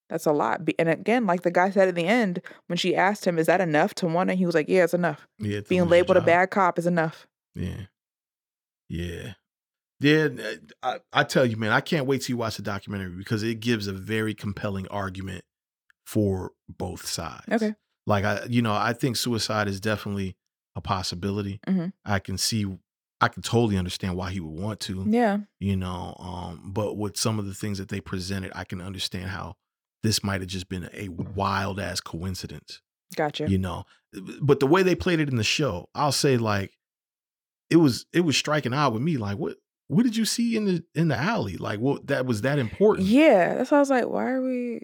That's a lot. And again, like the guy said at the end, when she asked him, "Is that enough to want?" And he was like, "Yeah, it's enough. yeah. to Being labeled a bad cop is enough." Yeah, yeah, yeah. I, I tell you, man, I can't wait till you watch the documentary because it gives a very compelling argument for both sides. Okay. like I, you know, I think suicide is definitely a possibility. Mhm. I can see, I can totally understand why he would want to. Yeah. you know um but with some of the things that they presented i can understand how this might have just been a wild ass coincidence Gotcha. you know but the way they played it in the show i'll say like it was it was striking out with me like what what did you see in the in the alley like what that was that important Yeah. That's why I was like, "Why are we?"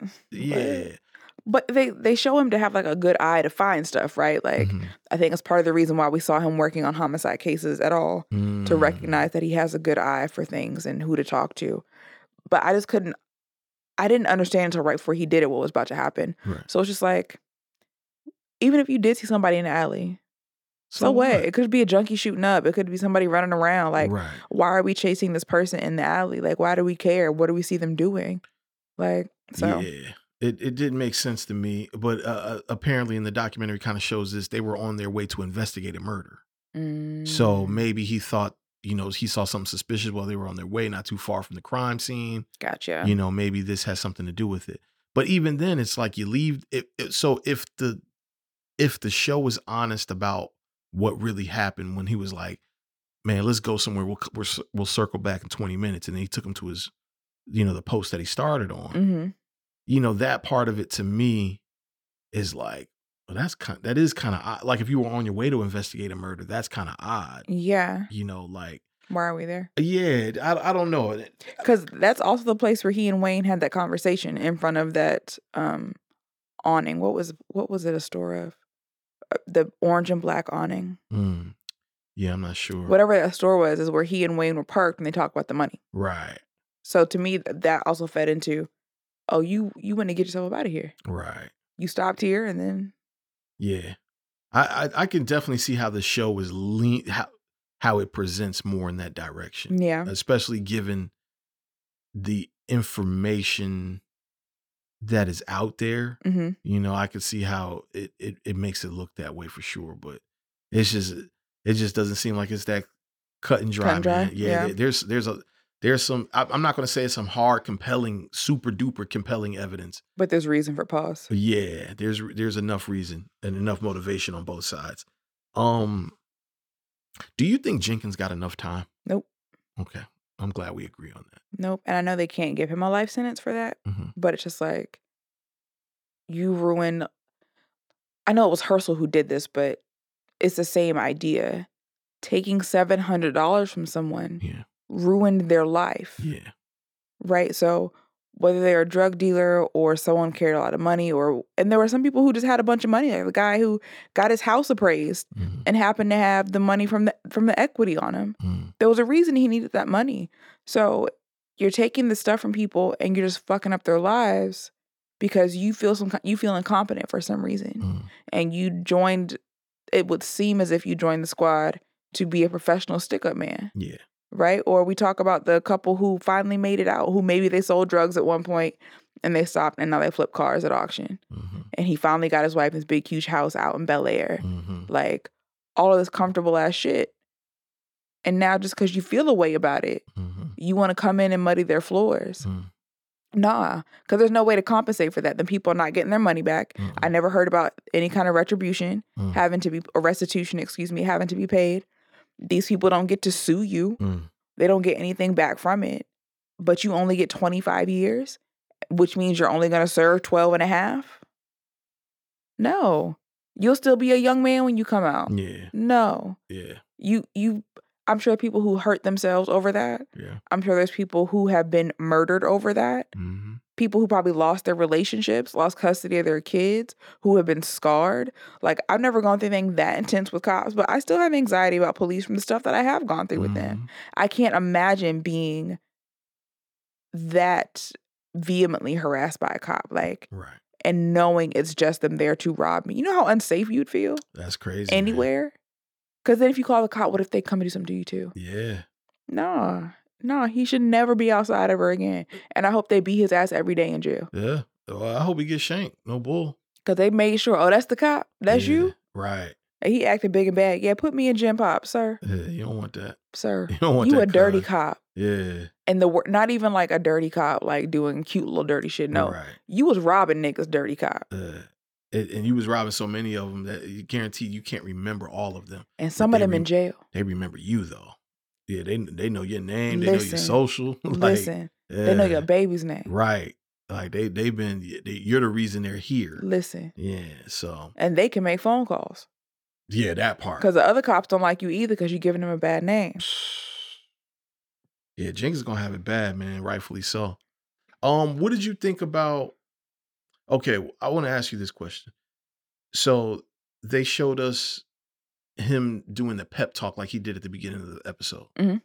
yeah But they they show him to have like a good eye to find stuff, right? Like Mhm. I think it's part of the reason why we saw him working on homicide cases at all to Mm. recognize that he has a good eye for things and who to talk to. But I just couldn't. I didn't understand until right before he did it what was about to happen. Right. So it's just like, even if you did see somebody in the alley, so, what? It could be a junkie shooting up. It could be somebody running around. Like, right why are we chasing this person in the alley? Like, why do we care? What do we see them doing? Like, so yeah it, it didn't make sense to me but uh, apparently in the documentary kind of shows this they were on their way to investigate a murder So Mm, maybe he thought, you know, he saw something suspicious while they were on their way, not too far from the crime scene. gotcha. You know, maybe this has something to do with it. But even then, it's like you leave. It, it- so if the if the show was honest about what really happened when he was like, "Man, let's go somewhere. We'll we'll, we'll circle back in twenty minutes," and then he took him to his, you know, the post that he started on. hmm You know, that part of it to me is like, Well, that's kind. That is kind of odd. Like if you were on your way to investigate a murder, that's kind of odd. Yeah. You know, like Why are we there? yeah, I, I don't know. Because that's also the place where he and Wayne had that conversation in front of that um awning. What was what was it a store of? Uh, The orange and black awning. Mm. Yeah, I'm not sure. Whatever that store was is where he and Wayne were parked and they talked about the money. Right, So to me, that also fed into, oh, you you went to get yourself up out of here. right. You stopped here and then Yeah, I, I I can definitely see how the show is lean how how it presents more in that direction, yeah, especially given the information that is out there. hmm You know, I could see how it, it it makes it look that way for sure, but it's just it just doesn't seem like it's that cut and dry, Cut and dry, man. Yeah, yeah. there- there's there's a there's some I'm not going to say some hard, compelling, super duper compelling evidence, but there's reason for pause. yeah, there's there's enough reason and enough motivation on both sides. Um, do you think Jenkins got enough time? Nope. Okay, I'm glad we agree on that. Nope. And I know they can't give him a life sentence for that, Mhm. but it's just like you ruin. I know it was Hersl who did this, but it's the same idea. Taking seven hundred dollars from someone Yeah, ruined their life. yeah, right? So whether they're a drug dealer or someone carried a lot of money, or and there were some people who just had a bunch of money, like the guy who got his house appraised Mhm. and happened to have the money from the from the equity on him. Mm. There was a reason he needed that money. So you're taking the stuff from people and you're just fucking up their lives because you feel some you feel incompetent for some reason, Mm. and you joined. It would seem as if you joined the squad to be a professional stick up man yeah, right? Or we talk about the couple who finally made it out, who maybe they sold drugs at one point and they stopped and now they flip cars at auction. hmm And he finally got his wife his big, huge house out in Bel Air. hmm Like all of this comfortable ass shit. And now just because you feel a way about it, hmm you want to come in and muddy their floors. Mm. Nah, because there's no way to compensate for that. Then people are not getting their money back. I never heard about any kind of retribution Mm. having to be, or restitution, excuse me, having to be paid. These people don't get to sue you. Mm. They don't get anything back from it. But you only get 25 years, which means you're only going to serve 12 and a half. No. You'll still be a young man when you come out. Yeah, No. yeah, You you I'm sure people who hurt themselves over that. yeah. I'm sure there's people who have been murdered over that. hmm People who probably lost their relationships, lost custody of their kids, who have been scarred. Like I've never gone through anything that intense with cops, but I still have anxiety about police from the stuff that I have gone through with them. Mm-hmm. I can't imagine being that vehemently harassed by a cop, like, Right. and knowing it's just them there to rob me. You know how unsafe you'd feel That's crazy. man. anywhere? Because then if you call the cop, what if they come and do something to you too? Yeah. No, no, he should never be outside ever again. And I hope they beat his ass every day in jail. Yeah. Well, I hope he gets shanked. No bull. Because they made sure, oh, that's the cop. That's Yeah, you? Right. And he acted big and bad. Yeah, put me in gym pop, sir. Yeah, you don't want that. Sir. You don't want You that a dirty cop. Yeah. And the not even like a dirty cop, like doing cute little dirty shit. No. Right. You was robbing niggas, dirty cop. Uh, and, and you was robbing so many of them that you guarantee you can't remember all of them. And some of they them in jail. They remember you though. Yeah, they they know your name. They know your social. like, Listen, they know your baby's name. Right. Like they they've been. They, you're the reason they're here. Listen. Yeah. So And they can make phone calls. yeah, that part. Because the other cops don't like you either because you're giving them a bad name. Yeah, Jenkins is gonna have it bad, man. Rightfully so. Um, what did you think about? Okay, I want to ask you this question. So they showed us him doing the pep talk like he did at the beginning of the episode Mhm.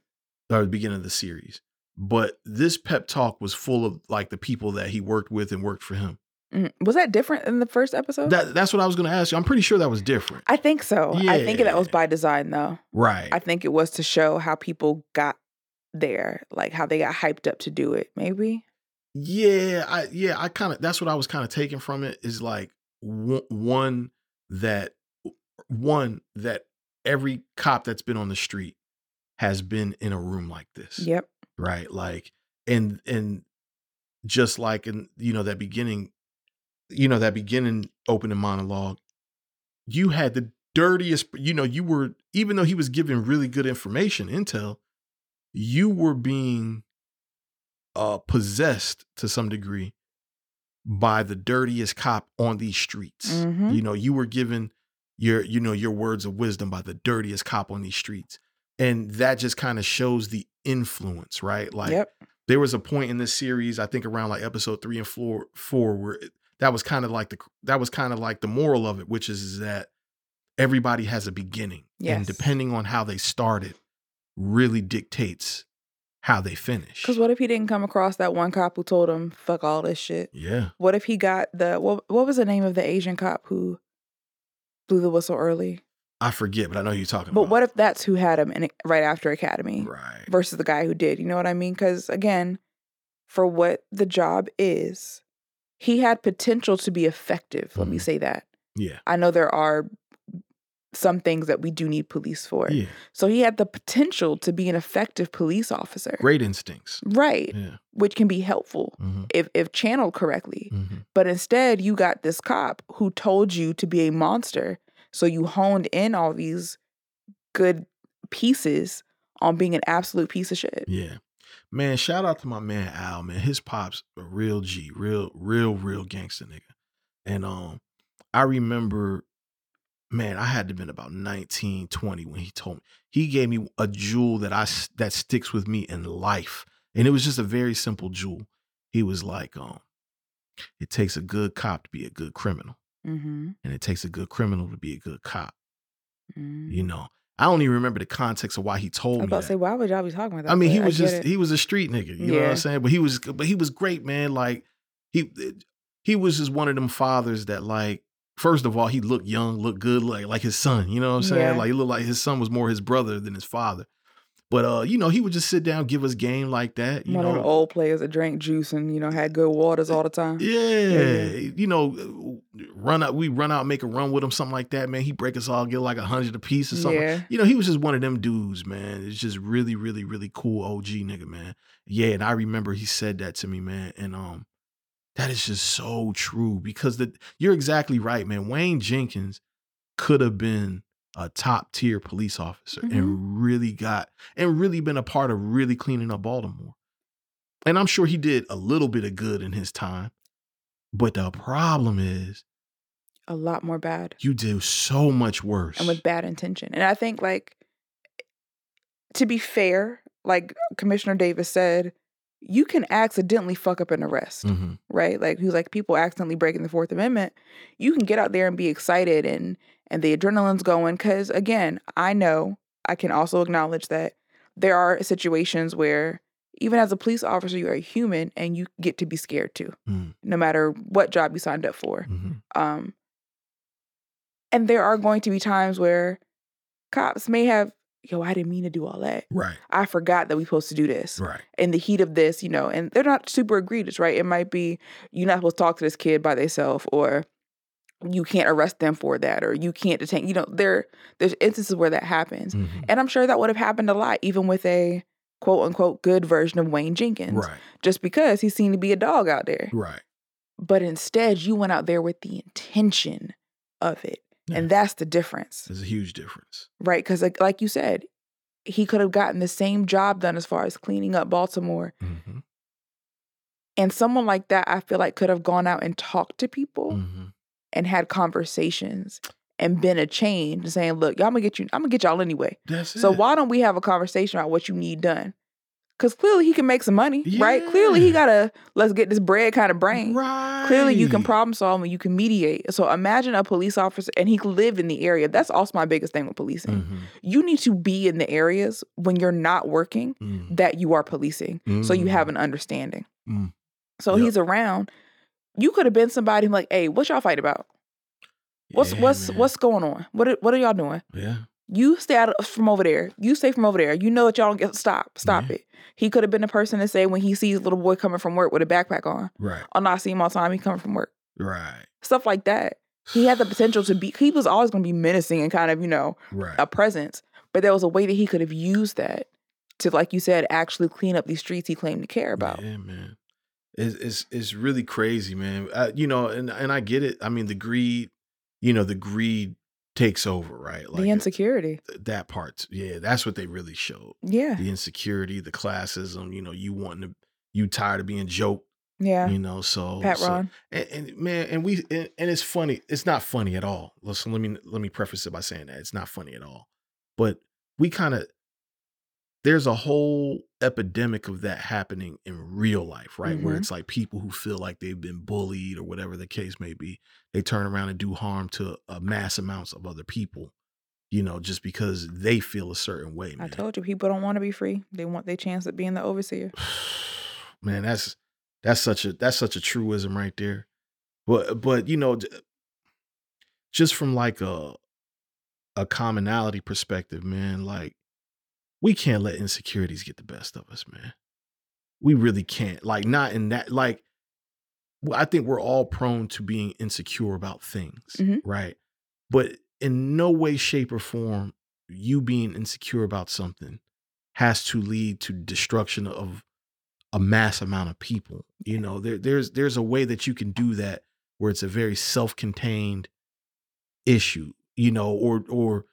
or the beginning of the series, but this pep talk was full of like the people that he worked with and worked for him. Mhm. Was that different in the first episode? That that's what I was gonna ask you. I'm pretty sure that was different, I think so. I think that was by design, though. right? I think it was to show how people got there, like how they got hyped up to do it. Maybe. Yeah, I yeah, I kind of that's what I was kind of taking from it is like one that one that every cop that's been on the street has been in a room like this. Yep. Right? Like and and just like in you know that beginning you know that beginning opening monologue you had the dirtiest you know you were even though he was giving really good information intel you were being uh possessed to some degree by the dirtiest cop on these streets. Mhm. You know, you were given your, you know, your words of wisdom by the dirtiest cop on these streets. And that just kind of shows the influence, right? Like yep. there was a point in this series, I think around like episode three and four, four, where it, that was kind of like the that was kind of like the moral of it, which is, is that everybody has a beginning, Yes. and depending on how they started, really dictates how they finish. Because what if he didn't come across that one cop who told him fuck all this shit? yeah, What if he got the what? What was the name of the Asian cop who blew the whistle early? I forget, but I know who you're talking But about. what if that's who had him in right after academy right? versus the guy who did? You know what I mean? Because again, for what the job is, he had potential to be effective. Let me Mhm. say that. Yeah, I know there are some things that we do need police for. yeah, So he had the potential to be an effective police officer. great instincts. Right. Yeah, Which can be helpful hmm if if channeled correctly. hmm But instead, you got this cop who told you to be a monster. So you honed in all these good pieces on being an absolute piece of shit. yeah. Man, shout out to my man Al. Man, his pops a real G, real, real, real gangster nigga. And um, I remember, man, I had to been about 19, 20 when he told me he gave me a jewel that I that sticks with me in life, and it was just a very simple jewel. He was like, um, it takes a good cop to be a good criminal, Mm-hmm. and it takes a good criminal to be a good cop. mm You know, I don't even remember the context of why he told I was me about to say, why would y'all be talking about that? I mean, he was just it. he was a street nigga, you know what Yeah. I'm saying? But he was but he was great, man. Like he he was just one of them fathers that like first of all, he looked young, looked good, like like his son, you know what I'm saying? Yeah. Like he looked like his son was more his brother than his father. But uh, you know, he would just sit down, give us game like that. You one know, of the old players that drank juice and you know had good waters all the time. yeah, yeah. you know, run out. We run out, make a run with him, something like that. Man, he break us all, get like a hundred a piece or something. Yeah. You know, he was just one of them dudes, man. It's just really, really, really cool OG nigga, man. Yeah, and I remember he said that to me, man, and um, that is just so true because the you're exactly right, man. Wayne Jenkins could have been a top tier police officer and mm-hmm. really got and really been a part of really cleaning up Baltimore. And I'm sure he did a little bit of good in his time. But the problem is A lot more bad. you do so much worse. and with bad intention. And I think like to be fair, like Commissioner Davis said, you can accidentally fuck up an arrest, Mhm. right? Like who's like people accidentally breaking the Fourth Amendment. You can get out there and be excited and and the adrenaline's going because again, I know I can also acknowledge that there are situations where even as a police officer, you are a human and you get to be scared too, Mm. no matter what job you signed up for. Mhm. Um, and there are going to be times where cops may have, yo, I didn't mean to do all that. Right. I forgot that we supposed to do this Right. in the heat of this, you know, and they're not super egregious, right? It might be you're not supposed to talk to this kid by themselves or you can't arrest them for that or you can't detain, you know, there there's instances where that happens. Mhm. And I'm sure that would have happened a lot, even with a quote unquote good version of Wayne Jenkins. Right. Just because he seemed to be a dog out there. Right. But instead you went out there with the intention of it. Yeah. And that's the difference, There's a huge difference. right? Because, like, like you said, he could have gotten the same job done as far as cleaning up Baltimore. hmm And someone like that, I feel like, could have gone out and talked to people hmm and had conversations and been a change saying, look, y'all, I'm gonna get you, I'm gonna get y'all anyway. That's So it. why don't we have a conversation about what you need done? Because clearly he can make some money, right? Clearly he got a let's get this bread kind of brain. Right. Clearly you can problem solve and you can mediate. So imagine a police officer and he lived in the area. That's also my biggest thing with policing. Mhm. You need to be in the areas when you're not working Mm. that you are policing. So you have Mm. an understanding. Mm. So Yep. he's around. You could have been somebody like, hey, what y'all fight about? What's Yeah, what's man. what's going on? What are, what are y'all doing? yeah. You stay out of, from over there. You stay from over there. You know that y'all don't get stop. Stop Yeah. it. He could have been the person to say when he sees little boy coming from work with a backpack on. Right. Oh no, I see him all the time. He coming from work. Right. Stuff like that. He had the potential to be. He was always going to be menacing and kind of you know Right. a presence. But there was a way that he could have used that to, like you said, actually clean up these streets he claimed to care about. Yeah, man. It's it's it's really crazy, man. Uh, you know, and and I get it. I mean, the greed, you know, the greed takes over, right? Like the uh, insecurity. th- that part. Yeah, that's what they really showed. Yeah. The insecurity, the classism. You know, you wanting to, you tired of being joked Yeah. You know, so Pat so- Ron. and, and man, and we and, and it's funny. It's not funny at all. Listen, let me let me preface it by saying that it's not funny at all. But we kind of there's a whole epidemic of that happening in real life, right? Where Mhm. it's like people who feel like they've been bullied or whatever the case may be, they turn around and do harm to a mass amounts of other people, you know, just because they feel a certain way. I told you, people don't want to be free. They want their chance at being the overseer. man that's that's such a that's such a truism right there but but you know just from like a a commonality perspective man like we can't let insecurities get the best of us man we really can't like not in that like i think we're all prone to being insecure about things Mhm. right but in no way shape or form you being insecure about something has to lead to destruction of a mass amount of people. You know, there, there's there's a way that you can do that where it's a very self-contained issue. You know, or or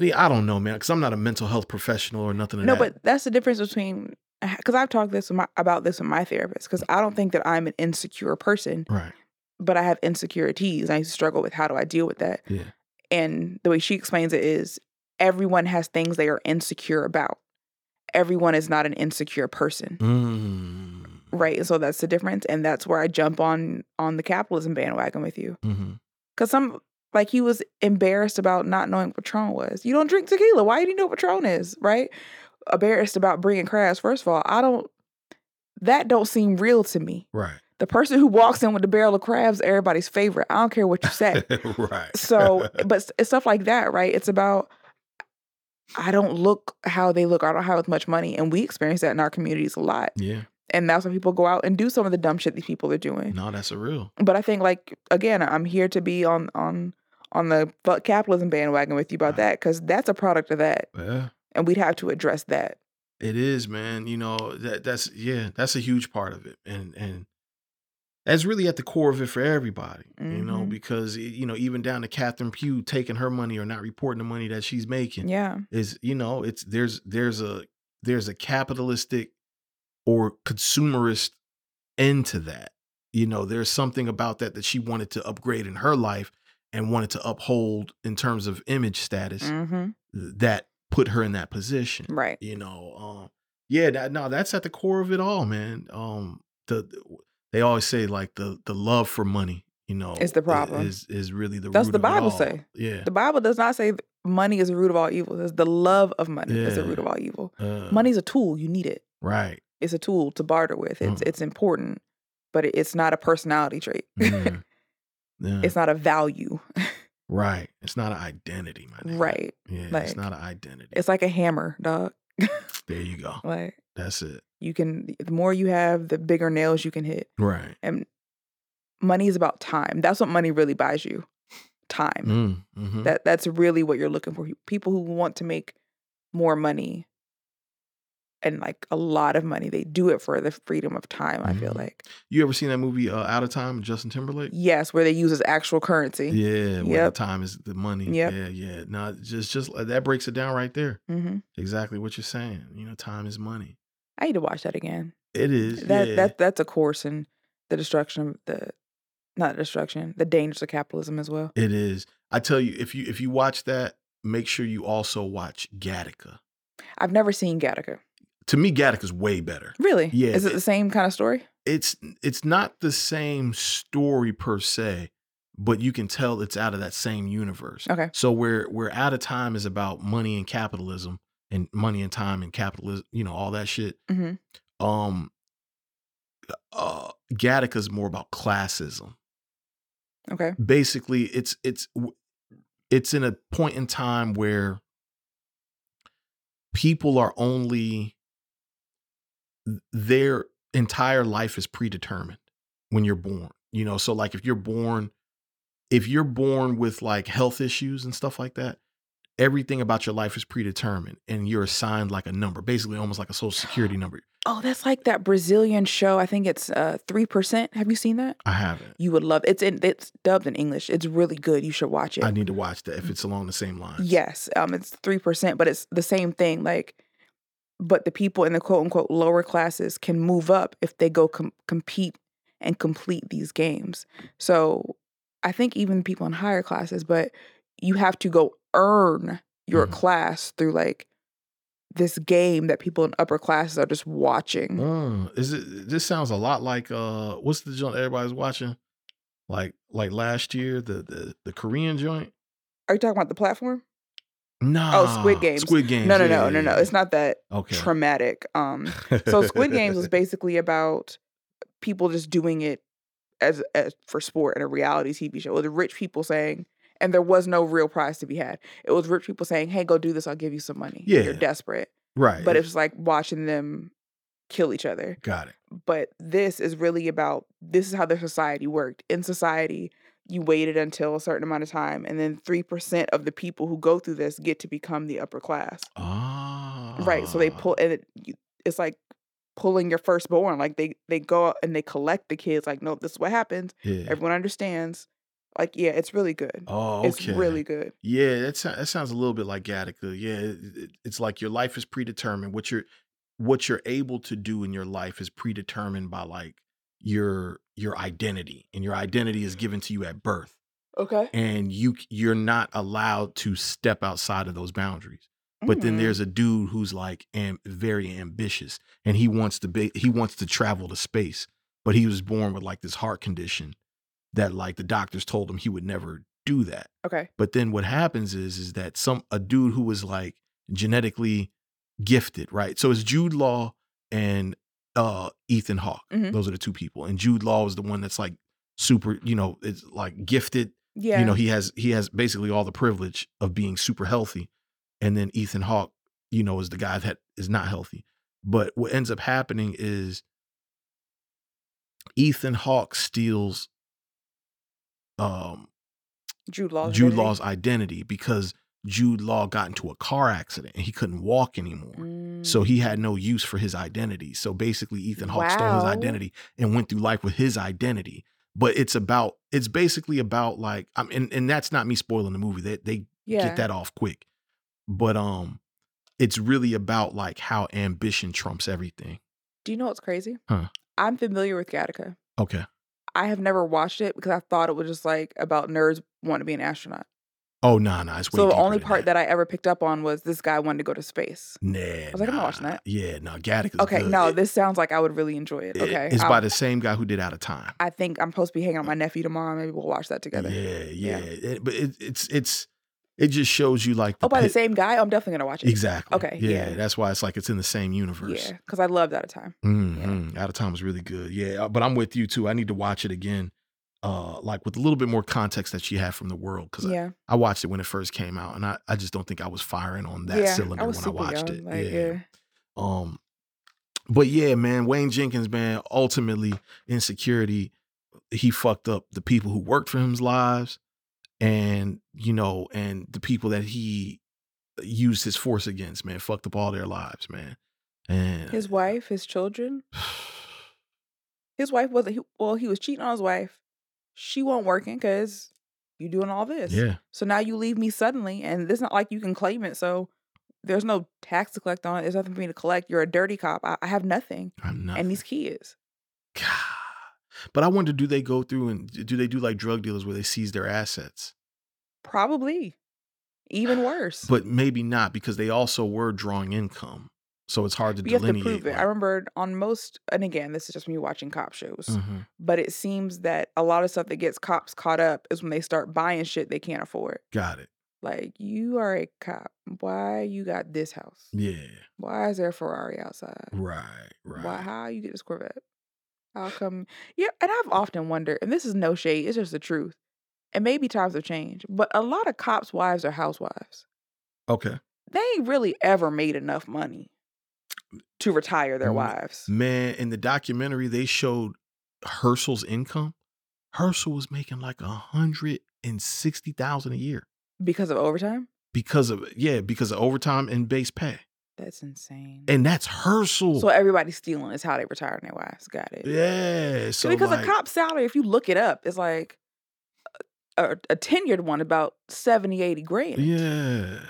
I, I don't know, man, because I'm not a mental health professional or nothing. No, that. but that's the difference between because I've talked this with my, about this with my therapist because I don't think that I'm an insecure person, right, but I have insecurities. I struggle with how do I deal with that. yeah, And the way she explains it is everyone has things they are insecure about. Everyone is not an insecure person, mm, right? And so that's the difference, and that's where I jump on on the capitalism bandwagon with you hmm because some like he was embarrassed about not knowing what Patron was. You don't drink tequila. Why do you know what Patron is, right? Embarrassed about bringing crabs. First of all, I don't. That don't seem real to me. right, The person who walks in with the barrel of crabs, everybody's favorite. I don't care what you say. right. so, but it's stuff like that, right? It's about. I don't look how they look. I don't have as much money, and we experience that in our communities a lot. yeah, And that's why people go out and do some of the dumb shit these people are doing no, that's a real. but I think like again, I'm here to be on on on the fuck capitalism bandwagon with you about Right. that because that's a product of that, Yeah. and we'd have to address that. It is, man. You know that that's yeah, that's a huge part of it, and and that's really at the core of it for everybody. You know, Mhm. because you know even down to Catherine Pugh taking her money or not reporting the money that she's making Yeah, is you know it's there's there's a there's a capitalistic or consumerist end to that. You know, there's something about that that she wanted to upgrade in her life and wanted to uphold in terms of image status hmm that put her in that position right. you know um yeah that, no that's at the core of it all man um the they always say like the the love for money you know Is the problem. is is really the That's the Bible say. yeah The Bible does not say money is the root of all evil. It's the love of money is the root of all evil. uh, Money's a tool. You need it. right It's a tool to barter with. It's Mm. it's important, but it's not a personality trait. Mhm. yeah it's not a value. right it's not an identity my nigga. right. yeah it's not an identity It's like a hammer, dog. there you go like that's it you can. The more you have, the bigger nails you can hit. right and money is about time. That's what money really buys you. Time. mm, mhm. That that's really what you're looking for. People who want to make more money and like a lot of money, they do it for the freedom of time, I feel Mhm. like. you ever seen that movie uh, out of time justin timberlake Yes, where they use as actual currency. Yeah, where Yep. the time is the money. Yep. Yeah, yeah. No, just just uh, that breaks it down right there. hmm Exactly what you're saying. You know, time is money. I need to watch that again. It is. That yeah. that that's a course in the destruction of the not destruction, the dangers of capitalism as well. it is. I tell you, if you if you watch that, make sure you also watch Gattaca. I've never seen Gattaca. To me, Gattaca's way better. Really? Yeah, Is it the same kind of story? It's it's not the same story per se, but you can tell it's out of that same universe. Okay. So where where out of time is about money and capitalism and money and time and capitalism, you know, all that shit. hmm um uh Gattaca's more about classism. Okay. Basically, it's it's it's in a point in time where people are only their entire life is predetermined when you're born. You know, so like if you're born if you're born with like health issues and stuff like that, everything about your life is predetermined and you're assigned like a number, basically almost like a social security number. Oh, that's like that Brazilian show. I think it's uh three percent. Have you seen that? I haven't. You would love it's in it's dubbed in English. It's really good. You should watch it. I need to watch that if it's along the same lines. Yes, um, it's three percent, but it's the same thing. Like but the people in the quote unquote lower classes can move up if they go com- compete and complete these games. So I think even people in higher classes, but you have to go earn your Mhm. class through like this game that people in upper classes are just watching. Mm, is it? This sounds a lot like uh, what's the joint everybody's watching? Like like last year, the the the Korean joint. Are you talking about the platform? No, Oh, Squid Games. Squid Games. No, no, yeah, no, yeah, no, no. yeah. It's not that okay. traumatic. Um, so Squid Games was basically about people just doing it as, as for sport in a reality TV show. It was rich people saying, and there was no real prize to be had. It was rich people saying, "Hey, go do this. I'll give you some money." Yeah. you're desperate, right, but it was like watching them kill each other. got it. But this is really about this is how the society worked. In society, you waited until a certain amount of time, and then three percent of the people who go through this get to become the upper class. Ah, Right. So they pull, and it, it's like pulling your firstborn. Like they they go out and they collect the kids. Like, no, this is what happens. Yeah. Everyone understands. Like, yeah, it's really good. oh, okay. It's really good. Yeah, that that sounds a little bit like Gattaca. Yeah, it, it- it's like your life is predetermined. What you're what you're able to do in your life is predetermined by like your your identity, and your identity is given to you at birth, Okay. and you you're not allowed to step outside of those boundaries. But then Mm. there's a dude who's like am, very ambitious, and he wants to be he wants to travel to space, but he was born with like this heart condition that like the doctors told him he would never do that. okay. But then what happens is is that some a dude who was like genetically gifted, right? So it's Jude Law and uh Ethan Hawke. Mhm. Those are the two people. And Jude Law is the one that's like super, you know, it's like gifted. Yeah. You know, he has he has basically all the privilege of being super healthy. And then Ethan Hawke, you know, is the guy that is not healthy. But what ends up happening is Ethan Hawke steals um Jude Law. Jude Law's identity because Jude Law got into a car accident and he couldn't walk anymore. Mm. So he had no use for his identity. So basically, Ethan Hawke stole his identity and went through life with his identity. But it's about, it's basically about like, I'm, and, and that's not me spoiling the movie. They, they yeah. get that off quick. But um, it's really about like how ambition trumps everything. Do you know what's crazy? Huh. I'm familiar with Gattaca. Okay. I have never watched it because I thought it was just like about nerds wanting to be an astronaut. Oh, nah, nah. It's way So the only part that. I ever picked up on was this guy wanted to go to space. Nah. I was like, I'm not watching that. Yeah, no, Gattaca's Okay, good. no, It- this sounds like I would really enjoy it. Okay, It's I'll- by the same guy who did Out of Time. I think I'm supposed to be hanging out with my nephew tomorrow. Maybe we'll watch that together. Yeah, yeah. Yeah. It- but it, it's it's it just shows you like the Oh, by the same guy? I'm definitely gonna watch it. exactly. Okay, Yeah, yeah. that's why it's like it's in the same universe. Yeah, because I loved Out of Time. Mhm. Out of Time was really good. Yeah, uh, but I'm with you too. I need to watch it again, uh, like with a little bit more context that she had from the world because Yeah, I, I watched it when it first came out, and I, I just don't think I was firing on that yeah. cylinder I when I watched young. it. Like, yeah. yeah. Um, but yeah, man, Wayne Jenkins, man, ultimately insecurity, he fucked up the people who worked for him's lives, and you know, and the people that he used his force against, man, fucked up all their lives, man. And His wife, his children. His wife wasn't. He, well, he was cheating on his wife. She won't working because you doing all this. yeah, So now you leave me suddenly, and it's not like you can claim it. So there's no tax to collect on it. There's nothing for me to collect. You're a dirty cop. I, I have nothing. I'm not. And these kids. God. But I wonder, do they go through and do they do like drug dealers where they seize their assets? Probably. Even worse. But maybe not because they also were drawing income, so it's hard to you have to prove it. I remember on most, and again, this is just me watching cop shows, Mhm. but it seems that a lot of stuff that gets cops caught up is when they start buying shit they can't afford. Got it. Like, you are a cop. Why you got this house? Yeah. Why is there a Ferrari outside? Right. Right. Why? How you get this Corvette? How come? Yeah, and I've often wondered, and this is no shade, it's just the truth. And maybe times have changed, but a lot of cops' wives are housewives. Okay. They ain't really ever made enough money to retire their wives. Man, in the documentary, they showed Hersl's income. Hersl was making like a hundred and sixty thousand a year Because of overtime? because of yeah, because of overtime and base pay, That's insane. and that's Hersl. so everybody stealing is how they retire their wives. Got it. yeah. So because like, a cop's salary, if you look it up, is like a, a tenured one about 70, 80 grand. Yeah.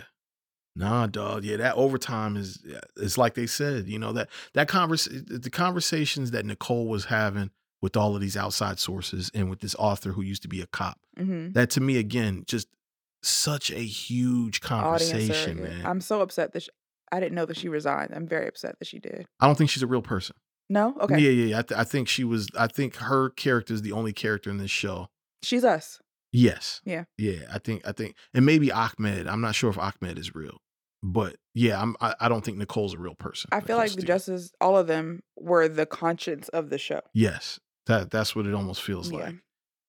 Nah, dog. Yeah, that overtime is it's like they said, you know, that that convers the conversations that Nicole was having with all of these outside sources and with this author who used to be a cop. Mm-hmm. That to me again, just such a huge conversation, man. I'm so upset that she, I didn't know that she resigned. I'm very upset that she did. I don't think she's a real person. No, okay, Yeah, yeah, yeah. I, th- I think she was. I think her character is the only character in this show. she's us. Yes. Yeah. Yeah. I think. I think, and maybe Ahmed. I'm not sure if Ahmed is real, but yeah, I'm. I, I don't think Nicole's a real person. I feel Nicole like the justices, all of them, were the conscience of the show. Yes. That that's what it almost feels Yeah. like.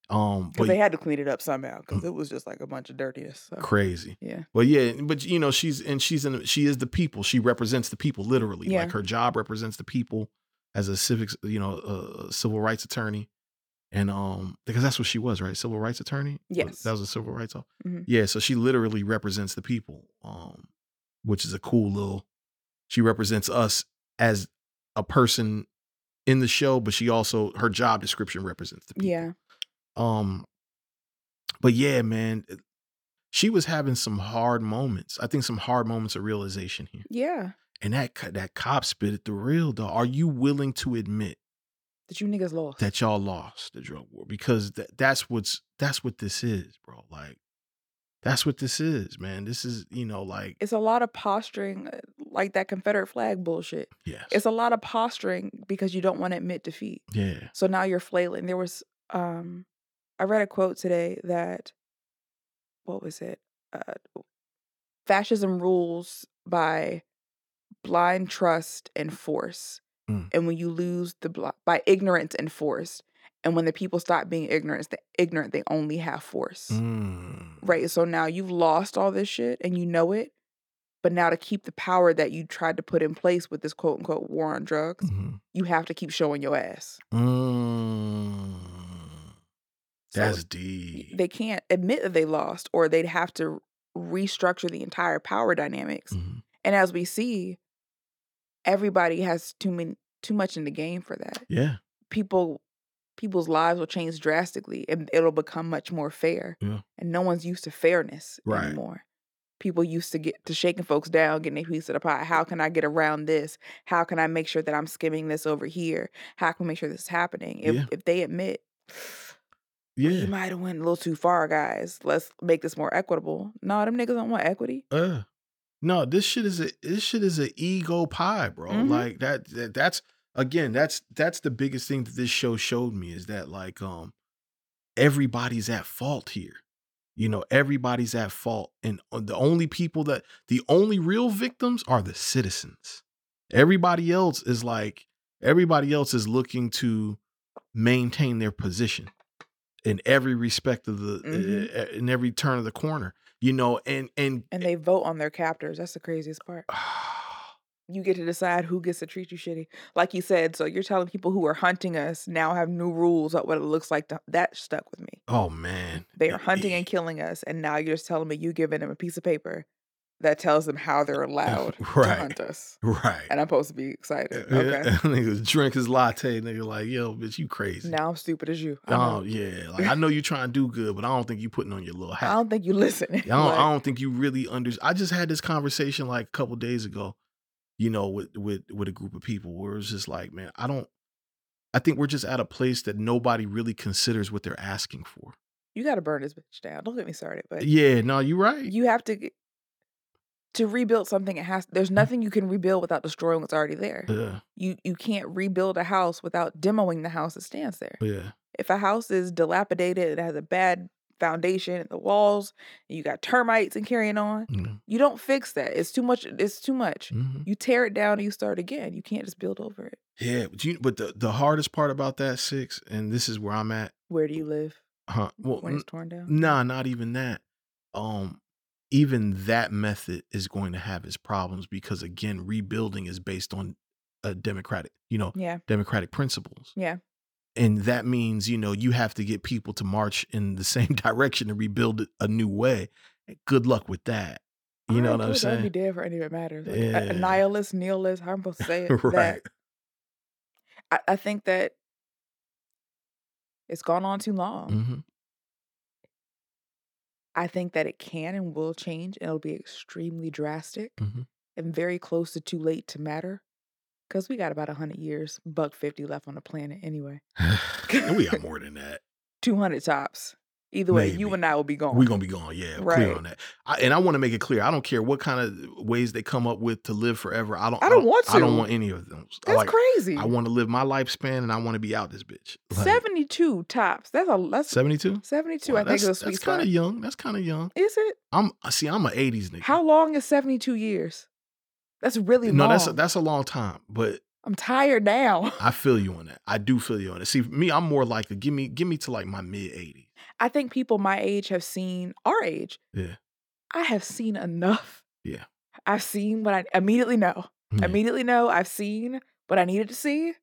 Um, Because but they had to clean it up somehow. Because Mm. it was just like a bunch of dirtiness. So. crazy. Yeah. Well, yeah, but you know, she's and she's in. She is the people. She represents the people literally. Yeah. Like her job represents the people as a civics, you know, a civil rights attorney, and um, because that's what she was, right? Civil rights attorney. Yes. that was a civil rights. Officer? Mhm. Yeah, so she literally represents the people, um, which is a cool little. She represents us as a person in the show, but she also her job description represents the people. Yeah. Um, but yeah, man, she was having some hard moments. I think some hard moments of realization here. Yeah. And that that cop spit at the real dog. Are you willing to admit That you niggas lost. that y'all lost the drug war? Because that that's what's that's what this is, bro. Like that's what this is, man. This is you know like it's a lot of posturing, uh, like that Confederate flag bullshit. yes, It's a lot of posturing because you don't want to admit defeat. yeah, So now you're flailing. There was, um, I read a quote today that, what was it? Uh, fascism rules by blind trust and force. Mm. And when you lose the bl- by ignorance and force, and when the people stop being ignorant, the ignorant they only have force. Mm. Right. So now you've lost all this shit and you know it. But now to keep the power that you tried to put in place with this quote unquote war on drugs, Mhm. you have to keep showing your ass. Mm. So That's y- deep. they can't admit that they lost or they'd have to restructure the entire power dynamics. Mhm. And as we see, everybody has too many too much in the game for that. Yeah, People people's lives will change drastically and it'll become much more fair. Yeah. And no one's used to fairness Right. anymore. People used to get to shaking folks down, getting a piece of the pie. How can I get around this? How can I make sure that I'm skimming this over here? How can I make sure this is happening? If Yeah. if they admit yeah. you might have went a little too far, guys. Let's make this more equitable. No, them niggas don't want equity. Uh, no, this shit is a this shit is a ego pie, bro. Mhm. Like that, that that's again, that's that's the biggest thing that this show showed me is that like um everybody's at fault here. You know, everybody's at fault. And uh, the only people that the only real victims are the citizens. Everybody else is like everybody else is looking to maintain their position in every respect of the Mhm. uh, in every turn of the corner. You know, and and And they vote on their captors. That's the craziest part. You get to decide who gets to treat you shitty. Like you said, so you're telling people who are hunting us now have new rules about what it looks like to that stuck with me. Oh man. They eh, are hunting eh. and killing us, and now you're just telling me you giving them a piece of paper that tells them how they're allowed to hunt us. Right. And I'm supposed to be excited. Yeah, Okay. nigga drink his latte. Nigga like, yo, bitch, you crazy. Now I'm stupid as you. I, know. Oh yeah. Like I know you're trying to do good, but I don't think you putting on your little hat. I don't think you listen. I don't, I don't think you really understand. I just had this conversation like a couple days ago, you know, with with with a group of people where it's just like, man, I don't. I think we're just at a place that nobody really considers what they're asking for. you got to burn this bitch down. Don't get me started, but Yeah, no, you're right. you have to get- to rebuild something. It has there's nothing you can rebuild without destroying what's already there. yeah, You you can't rebuild a house without demoing the house that stands there. yeah, If a house is dilapidated, it has a bad foundation and the walls, and you got termites and carrying on, mhm, you don't fix that. It's too much. It's too much. mhm. You tear it down and you start again. You can't just build over it. yeah. But you, but the the hardest part about that six, and this is where I'm at. Where do you live Huh? Well, when it's torn down? Nah, not even that. Um, even that method is going to have its problems because again, rebuilding is based on a democratic, you know, Yeah, democratic principles. yeah. And that means, you know, you have to get people to march in the same direction to rebuild it a new way. Good luck with that. You know Alright, what I'm I'd be saying? dead for any of it matters. Like, Yeah. a nihilist, nihilist. How am I supposed to say it? right. That I, I think that it's gone on too long. hmm I think that it can and will change, and it'll be extremely drastic Mhm. and very close to too late to matter. Because we got about 100 years, buck 50 left on the planet anyway. We got more than that. 200 tops. Either way, you and I will be gone. We're gonna be gone. Yeah, clear Right. on that. I, and I want to make it clear. I don't care what kind of ways they come up with to live forever. I don't. I don't want I don't want any of them. That's like. crazy. I want to live my lifespan, and I want to be out this bitch. Like, 72 tops. That's a that's Seventy-two. 72. Wow, I think is a sweet that's kind of young. That's kind of young. Is it? I'm uh, see. I'm an '80s nigga. How long is 72 years? That's really No, long. that's a, that's a long time. But I'm tired now. I feel you on that. I do feel you on it. See, me, I'm more like give me give me to like my mid 80s. I think people my age have seen our age. Yeah. I have seen enough. Yeah. I've seen what I immediately know. Yeah. Immediately know I've seen what I needed to see.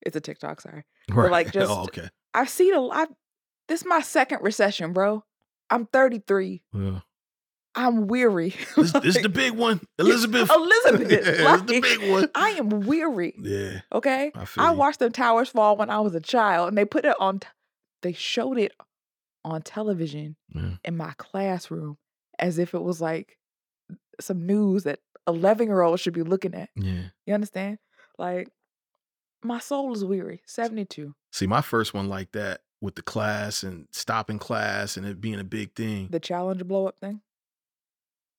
It's a TikTok, sorry. right. like, oh, just- oh, okay. I've seen a lot. This is my second recession, bro. I'm 33. Well, I'm weary. this, this is the big one, Elizabeth. Elizabeth, yeah, this is the big one. I am weary. Yeah. Okay. I feel I watched the towers fall when I was a child, and they put it on. T- they showed it on television Yeah. in my classroom as if it was like some news that eleven year olds should be looking at. Yeah. You understand? Like my soul is weary. Seventy two. See, my first one like that with the class and stopping class and it being a big thing. The Challenger blow up thing.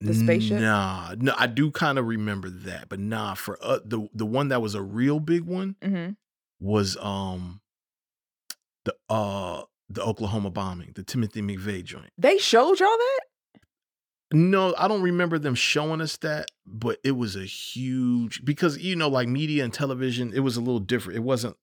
the spaceship? Nah, no, I do kind of remember that, but nah. For uh, the the one that was a real big one Mm-hmm. was um the uh the Oklahoma bombing, the Timothy McVeigh joint. They showed y'all that. No, I don't remember them showing us that, but it was a huge because you know, like media and television, it was a little different. It wasn't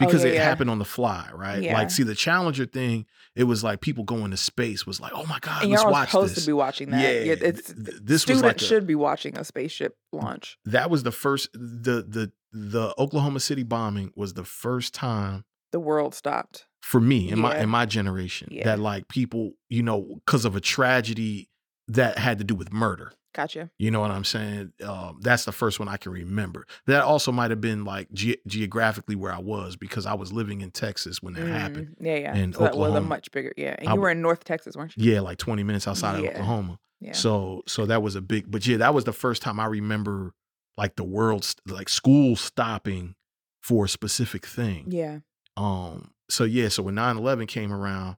Oh, because yeah, it yeah. happened on the fly, right? Yeah. Like, see, the Challenger thing, it was like people going to space was like, oh my god, and let's y'all watch supposed this. to be watching that. Yeah, it's th- th- this was students like a- should be watching a spaceship launch. that was the first the the the Oklahoma City bombing was the first time The world stopped. For me in my in my generation Yeah. that like people, you know, because of a tragedy that had to do with murder. Gotcha. You know what I'm saying? Um, that's the first one I can remember. That also might have been like ge- geographically where I was because I was living in Texas when that happened. Mm, Yeah, yeah. in so that was a much bigger. Yeah, and you w- were in North Texas, weren't you? Yeah, like 20 minutes outside Yeah. of Oklahoma. Yeah. So so that was a big but yeah, that was the first time I remember like the world like school stopping for a specific thing. yeah. Um so yeah, so when 9/11 came around,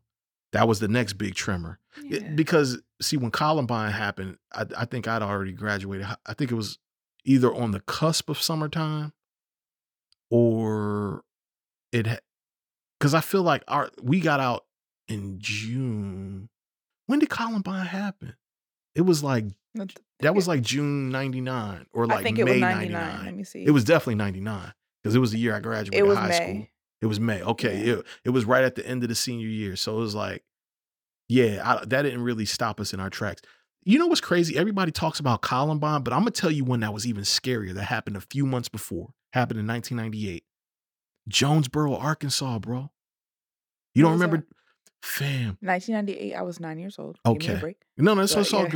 that was the next big tremor. It- because see when Columbine happened, I, I think I'd already graduated. I- think it was either on the cusp of summertime or it cuz I feel like our we got out in June. When did Columbine happen? It was like that was like June 99 or like I think May it was 99. 99. Let me see. It was definitely 99 because it was the year I graduated It was high May. school. It was May. Okay. Yeah. It, it was right at the end of the senior year. So it was like, yeah, I, that didn't really stop us in our tracks. You know what's crazy? Everybody talks about Columbine, but I'm going to tell you one that was even scarier that happened a few months before. Happened in 1998. Jonesboro, Arkansas, bro. You don't remember? Fam. 1998. I was nine years old. Okay. No, no, it's, But, it's all yeah.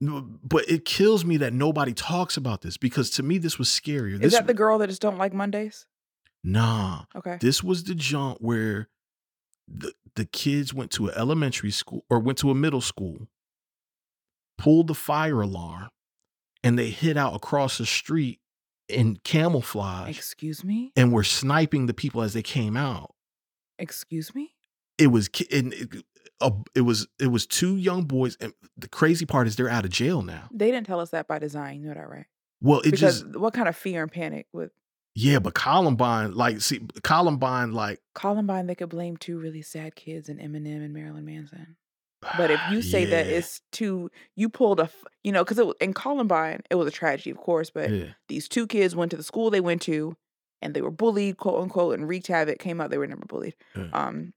good. But it kills me that nobody talks about this because to me, this was scarier. Is This, that the girl that just don't like Mondays? Nah. Okay. This was the jump where the the kids went to an elementary school or went to a middle school, pulled the fire alarm, and they hid out across the street in camouflage Excuse me. and were sniping the people as they came out. Excuse me. It was and it, uh, it was it was two young boys, and the crazy part is they're out of jail now. They didn't tell us that by design. You know that, right? Well, it because just what kind of fear and panic with yeah, but Columbine, like, see, Columbine, like, Columbine? They could blame two really sad kids and Eminem and Marilyn Manson. But if you say that it's too, you pulled a, you know, because it was in Columbine, it was a tragedy, of course. But yeah, these two kids went to the school they went to, and they were bullied, quote unquote, and wreaked havoc. Came out, they were never bullied. Yeah. Um,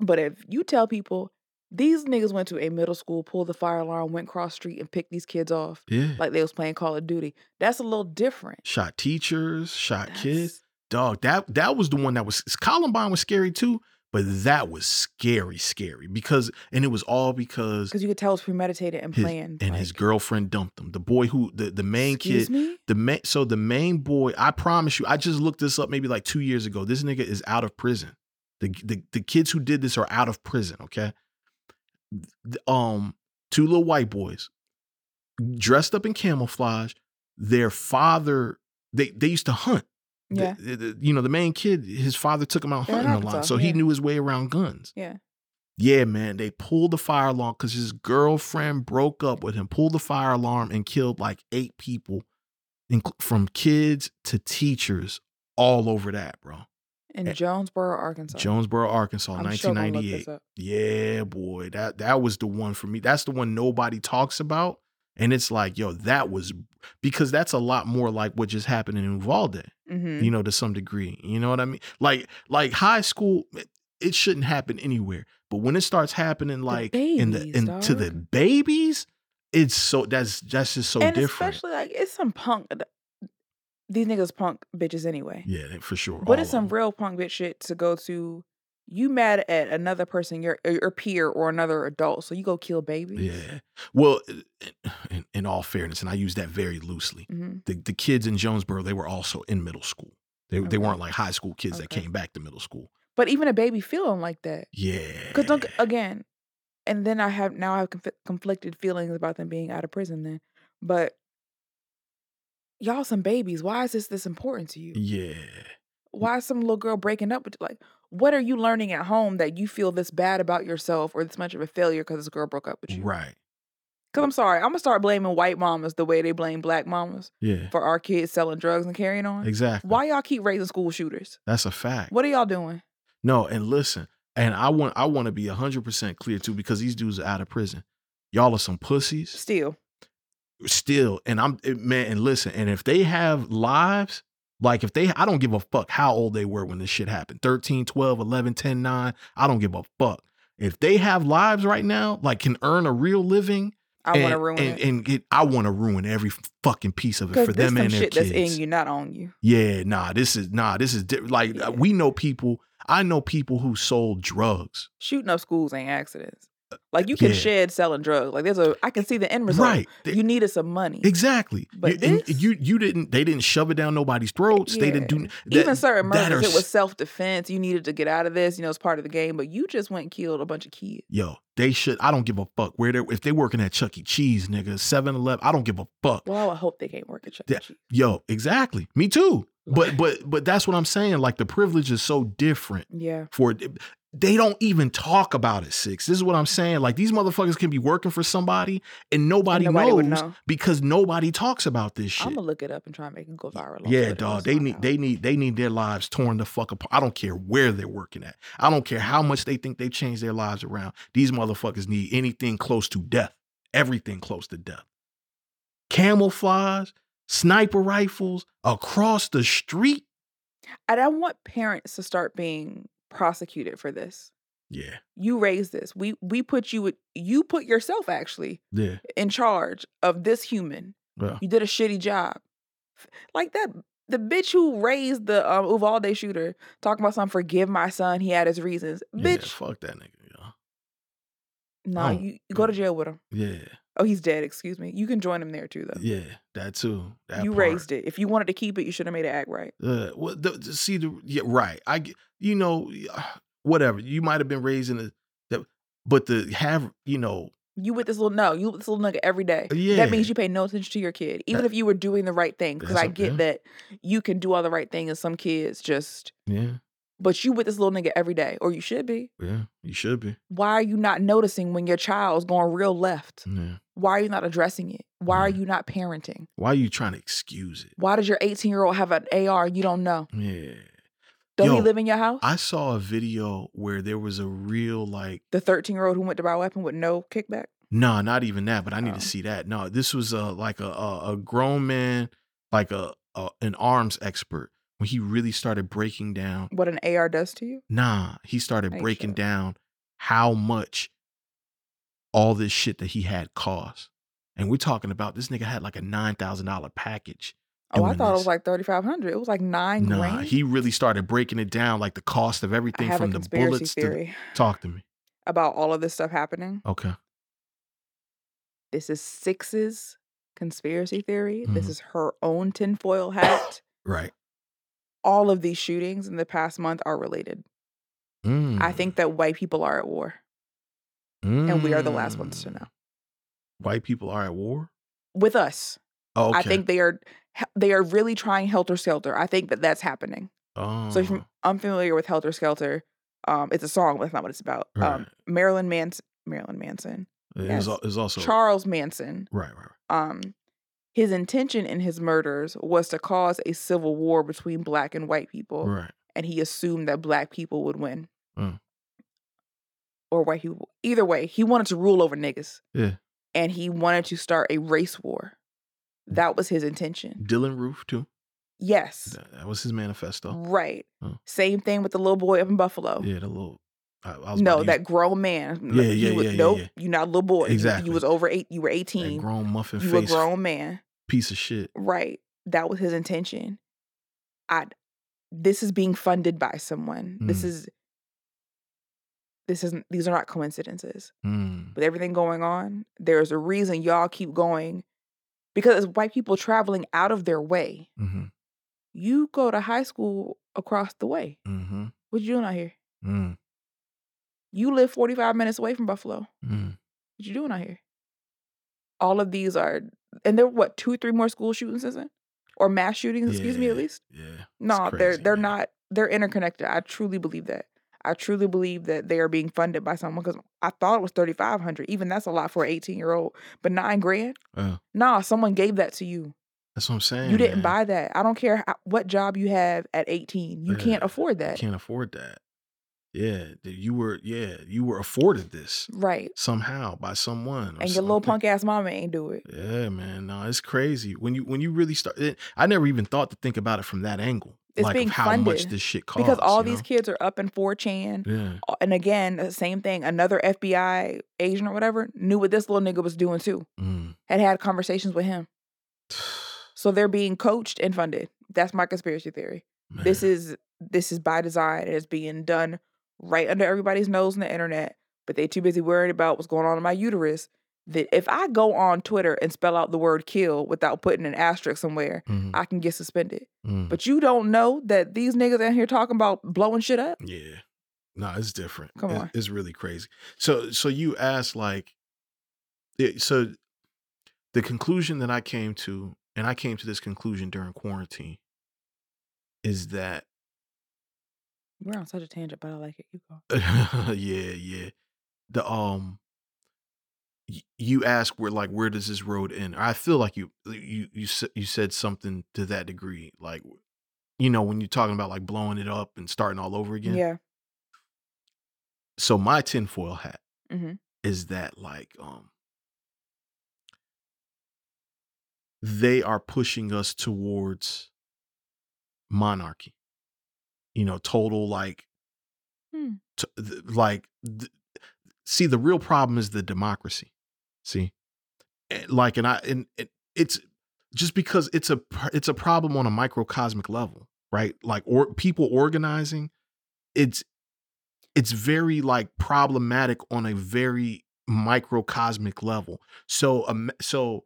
but if you tell people these niggas went to a middle school, pulled the fire alarm, went cross street, and picked these kids off yeah. like they was playing Call of Duty, that's a little different. shot teachers, shot kids. Dog, that that was the one that was Columbine was scary too, but that was scary, scary because and it was all because Because you could tell it was premeditated and his, planned. and his girlfriend dumped him. The boy who the, the main Excuse kid, me? the main so the main boy, I promise you, I just looked this up maybe like two years ago. This nigga is out of prison. The the, the kids who did this are out of prison, okay? Um two little white boys dressed up in camouflage. Their father they they used to hunt. Yeah. the- the- you know the main kid, his father took him out They're hunting a lot, so he knew his way around guns. Yeah. Yeah, man, they pulled the fire alarm because his girlfriend broke up with him. Pulled the fire alarm and killed like eight people, from kids to teachers, all over that, bro. In Eh, Jonesboro, Arkansas. Jonesboro, Arkansas, I'm sure look this 1998. up. Yeah, boy, that that was the one for me. That's the one nobody talks about, and it's like, yo, that was because that's a lot more like what just happened in Uvalde, Mhm. you know, to some degree. You know what I mean? Like, like high school, it- shouldn't happen anywhere, but when it starts happening, like in the babies, in, to the babies, it's so that's that's just so and different. especially like it's some punk. These niggas punk bitches anyway. Yeah, for sure. But all it's of real punk bitch shit to go to. You mad at another person, your your peer or another adult, so you go kill babies. Yeah. Well, in, in all fairness, and I use that very loosely. hmm the, the kids in Jonesboro, they were also in middle school. They, they weren't like high school kids that came back to middle school. But even a baby feeling like that, Yeah. because don't again, and then I have now I have conf- conflicted feelings about them being out of prison. Then, but y'all some babies. Why is this this important to you? Yeah. Why is some little girl breaking up with like? What are you learning at home that you feel this bad about yourself or this much of a failure because this girl broke up with you? Right. Because I'm sorry, I'm gonna start blaming white mamas the way they blame black mamas Yeah. for our kids selling drugs and carrying on. Exactly. Why y'all keep raising school shooters? That's a fact. What are y'all doing? No, and listen, and I want I want to be hundred percent clear too, because these dudes are out of prison. Y'all are some pussies Still, still. And I'm eh, man, and listen, and if they have lives, like if they I don't give a fuck how old they were when this shit happened. 13, 12, 11, 10, 9. I don't give a fuck. If they have lives right now, like can earn a real living, I want to ruin and, it. And get, I want to ruin every fucking piece of it for them and their shit kids. that's in you, not on you. Yeah, nah, this is nah, this is di- like Yeah. uh, we know people. I know people who sold drugs. Shooting up schools ain't accidents. Like you can yeah. shed selling drugs. Like there's a, I can see the end result. Right. You needed some money. Exactly. But you, this- you you didn't they didn't shove it down nobody's throats. They didn't do that, Even certain murders, are it was self defense. You needed to get out of this. You know, it's part of the game. But you just went and killed a bunch of kids. Yo, they should. I don't give a fuck where they are if they working at Chuck E. Cheese, nigga, 7-Eleven. I don't give a fuck. Well, I hope they can't work at Chuck E. Cheese. Yo, exactly. Me too. But but but that's what I'm saying. Like the privilege is so different Yeah. for they don't even talk about it, six. This is what I'm saying. Like these motherfuckers can be working for somebody and nobody, nobody knows know. because nobody talks about this shit. I'm gonna look it up and try and make it go viral. Yeah, dog. They need out. they need they need their lives torn the fuck apart. I don't care where they're working at. I don't care how much they think they've changed their lives around. These motherfuckers need anything close to death. Everything close to death. Camouflage, sniper rifles across the street. And I want parents to start being prosecuted for this. Yeah, You raised this. We we put you you put yourself actually yeah, in charge of this human. yeah. You did a shitty job. Like that the bitch who raised the um, Uvalde shooter talking about some forgive my son. He had his reasons. Yeah, Bitch, fuck that nigga. Yo. nah, Oh, you, you go to jail with him. Yeah, Oh, he's dead. Excuse me. You can join him there too, though. yeah, that too. That you part. raised it. If you wanted to keep it, you should have made it act right. Uh, well, the, the- see the yeah, right. I you know, whatever. You might have been raised in a that, but to have you know, You with this little no, you with this little nugget every day. Yeah. That means you pay no attention to your kid, even That- if you were doing the right thing. Because I get that you can do all the right thing, and some kids just. yeah, But you with this little nigga every day, or you should be. yeah, you should be. Why are you not noticing when your child's going real left? Yeah. Why are you not addressing it? Why are you not parenting? Why are you trying to excuse it? Why does your 18 year old have an AR you don't know? Yeah. Don't Yo, he live in your house? I saw a video where there was a real like the 13 year old who went to buy a weapon with no kickback? no, not even that, but I need Oh. to see that. No, this was a like a a, a grown man, like a, a an arms expert when he really started breaking down What an AR does to you? Nah, he started breaking sure? down how much all this shit that he had cost. And we're talking about this nigga had like a nine thousand dollar package. Oh, I thought it was like 3500 It was like nine Nah, grand. he really started breaking it down, like the cost of everything from the bullets to talk to me. about all of this stuff happening. Okay. This is Six's conspiracy theory. This Mhm. is her own tinfoil hat. Right. All of these shootings in the past month are related. I Mm, think that white people are at war. and we are the last ones to Mm. know. White people are at war. With us, Oh, okay. I think they are they are really trying helter skelter. I think that that's happening. Oh, So if you're unfamiliar with helter skelter, um, it's a song, but that's not what it's about. Um, Marilyn Manson, Marilyn Manson, it's, yes. it's also Charles Manson. right, right, right. Um, his intention in his murders was to cause a civil war between black and white people, right. and he assumed that black people would win. Mm. Or white people. Either way, he wanted to rule over niggas. Yeah. And he wanted to start a race war. That was his intention. Dylann Roof too. Yes. That, that was his manifesto. Right. Oh. Same thing with the little boy up in Buffalo. Yeah, the little. I, I was No, that grown man. Yeah, He yeah, was- yeah, Nope, yeah. you're not a little boy. Exactly. You, was over eight. You were use that 18. grown muffin You a grown man. Piece of shit. Right. That was his intention. I. This is being funded by someone. This Mm. is. This isn't. These are not coincidences. Mm. With everything going on, there's a reason y'all keep going, because it's white people traveling out of their way. Mm-hmm. You go to high school across the way. Mm-hmm. What you doing out here? Mm. You live 45 minutes away from Buffalo. Mm. What you doing out here? All of these are, and there were what two, three more school shootings, isn't? Or mass shootings? Excuse me, at least. Yeah. No, they're they're man. not. They're interconnected. I truly believe that. I truly believe that they are being funded by someone because I thought it was 3,500. Even that's a lot for an 18 year old. But nine grand? Uh, Nah, someone gave that to you. that's what I'm saying. you didn't man. buy that. I don't care how, what job you have at 18. You can't Yeah, afford You that. can't afford that. Yeah, you were. Yeah, you were afforded this Right. somehow by someone. And your little punk ass mama ain't do it. Yeah, man. No, it's crazy when you when you really start. It, I never even thought to think about it from that angle, It's like being how much this shit costs. because all these know? kids are up in 4chan. Yeah. And again, the same thing. Another FBI agent or whatever knew what this little nigga was doing too. Mm. Had had conversations with him. So they're being coached and funded. That's my conspiracy theory. This is this is by design. It is being done right under everybody's nose on the internet, but they too busy worried about what's going on in my uterus. That if I go on Twitter and spell out the word kill without putting an asterisk somewhere, Mhm. I can get suspended. Mm. But you don't know that these niggas out here talking about blowing shit up? Yeah. No, it's different. Come on. It's really crazy. So so you asked like it, so the conclusion that I came to, and I came to this conclusion during quarantine, is that We're on such a tangent, but I like it. You go. yeah, yeah. The um y- you ask where like where does this road end? I feel like you you you you said something to that degree like you know when you're talking about like blowing it up and starting all over again. Yeah. So my tinfoil hat hmm is that like um they are pushing us towards monarchy you know total like Hmm. t- th- like th- see the real problem is the democracy see? Eh, like and i and it, it's just because it's a it's a problem on a microcosmic level right? Like or people organizing it's it's very like problematic on a very microcosmic level. So um, so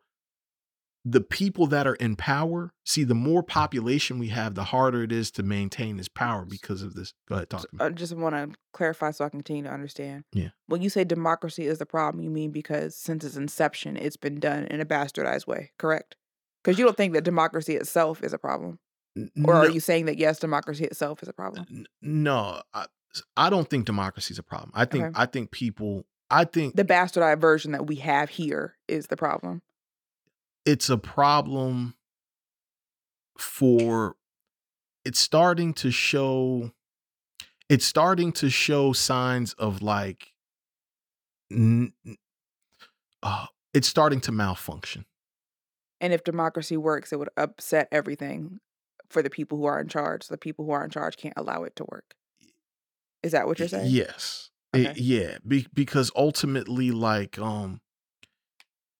the people that are in power see the more population we have the harder it is to maintain this power because of this go ahead talk to me I just want to clarify so I can continue to understand. Yeah. When you say democracy is the problem, you mean because since its inception, it's been done in a bastardized way, correct? Because you don't think that democracy itself is a problem. Or no- are you saying that yes, democracy itself is a problem? No I, I don't think democracy is a problem i think Okay. i think people i think The bastardized version that we have here is the problem. It's a problem for it's starting to show it's starting to show signs of like n- uh, it's starting to malfunction And if democracy works, it would upset everything for the people who are in charge. The people who are in charge can't allow it to work. Is that what you're saying? yes It- yeah be, because ultimately like um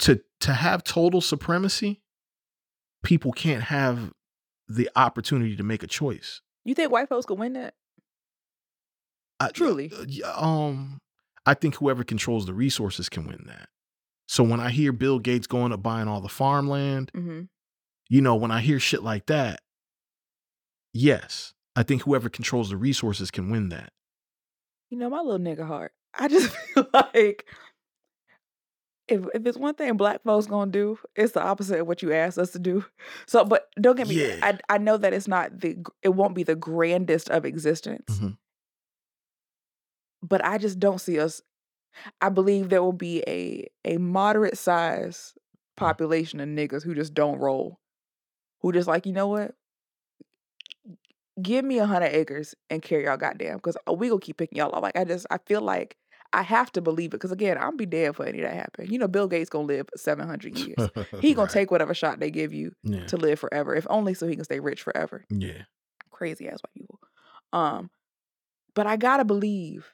to to have total supremacy people can't have the opportunity to make a choice You think white folks could win that? I- Truly. uh, um, I think whoever controls the resources can win that. So when I hear Bill Gates going up buying all the farmland, hmm you know, when I hear shit like that, yes, I think whoever controls the resources can win that. You know, my little nigga heart. I just feel like if if it's one thing black folks gonna do, it's the opposite of what you asked us to do. So, but don't get me. Yeah. I I know that it's not the it won't be the grandest of existence, Mhm. but I just don't see us. I believe there will be a a moderate size population of niggas who just don't roll, who just like you know what. Give me a hundred acres and carry y'all goddamn, because we gonna keep picking y'all up. Like I just, I feel like I have to believe it, because again, I'll be dead for any of that happen. You know, Bill Gates gonna live seven hundred years. He gonna Right. take whatever shot they give you Yeah. to live forever, if only so he can stay rich forever. Yeah. Crazy ass white people. Um, but I gotta believe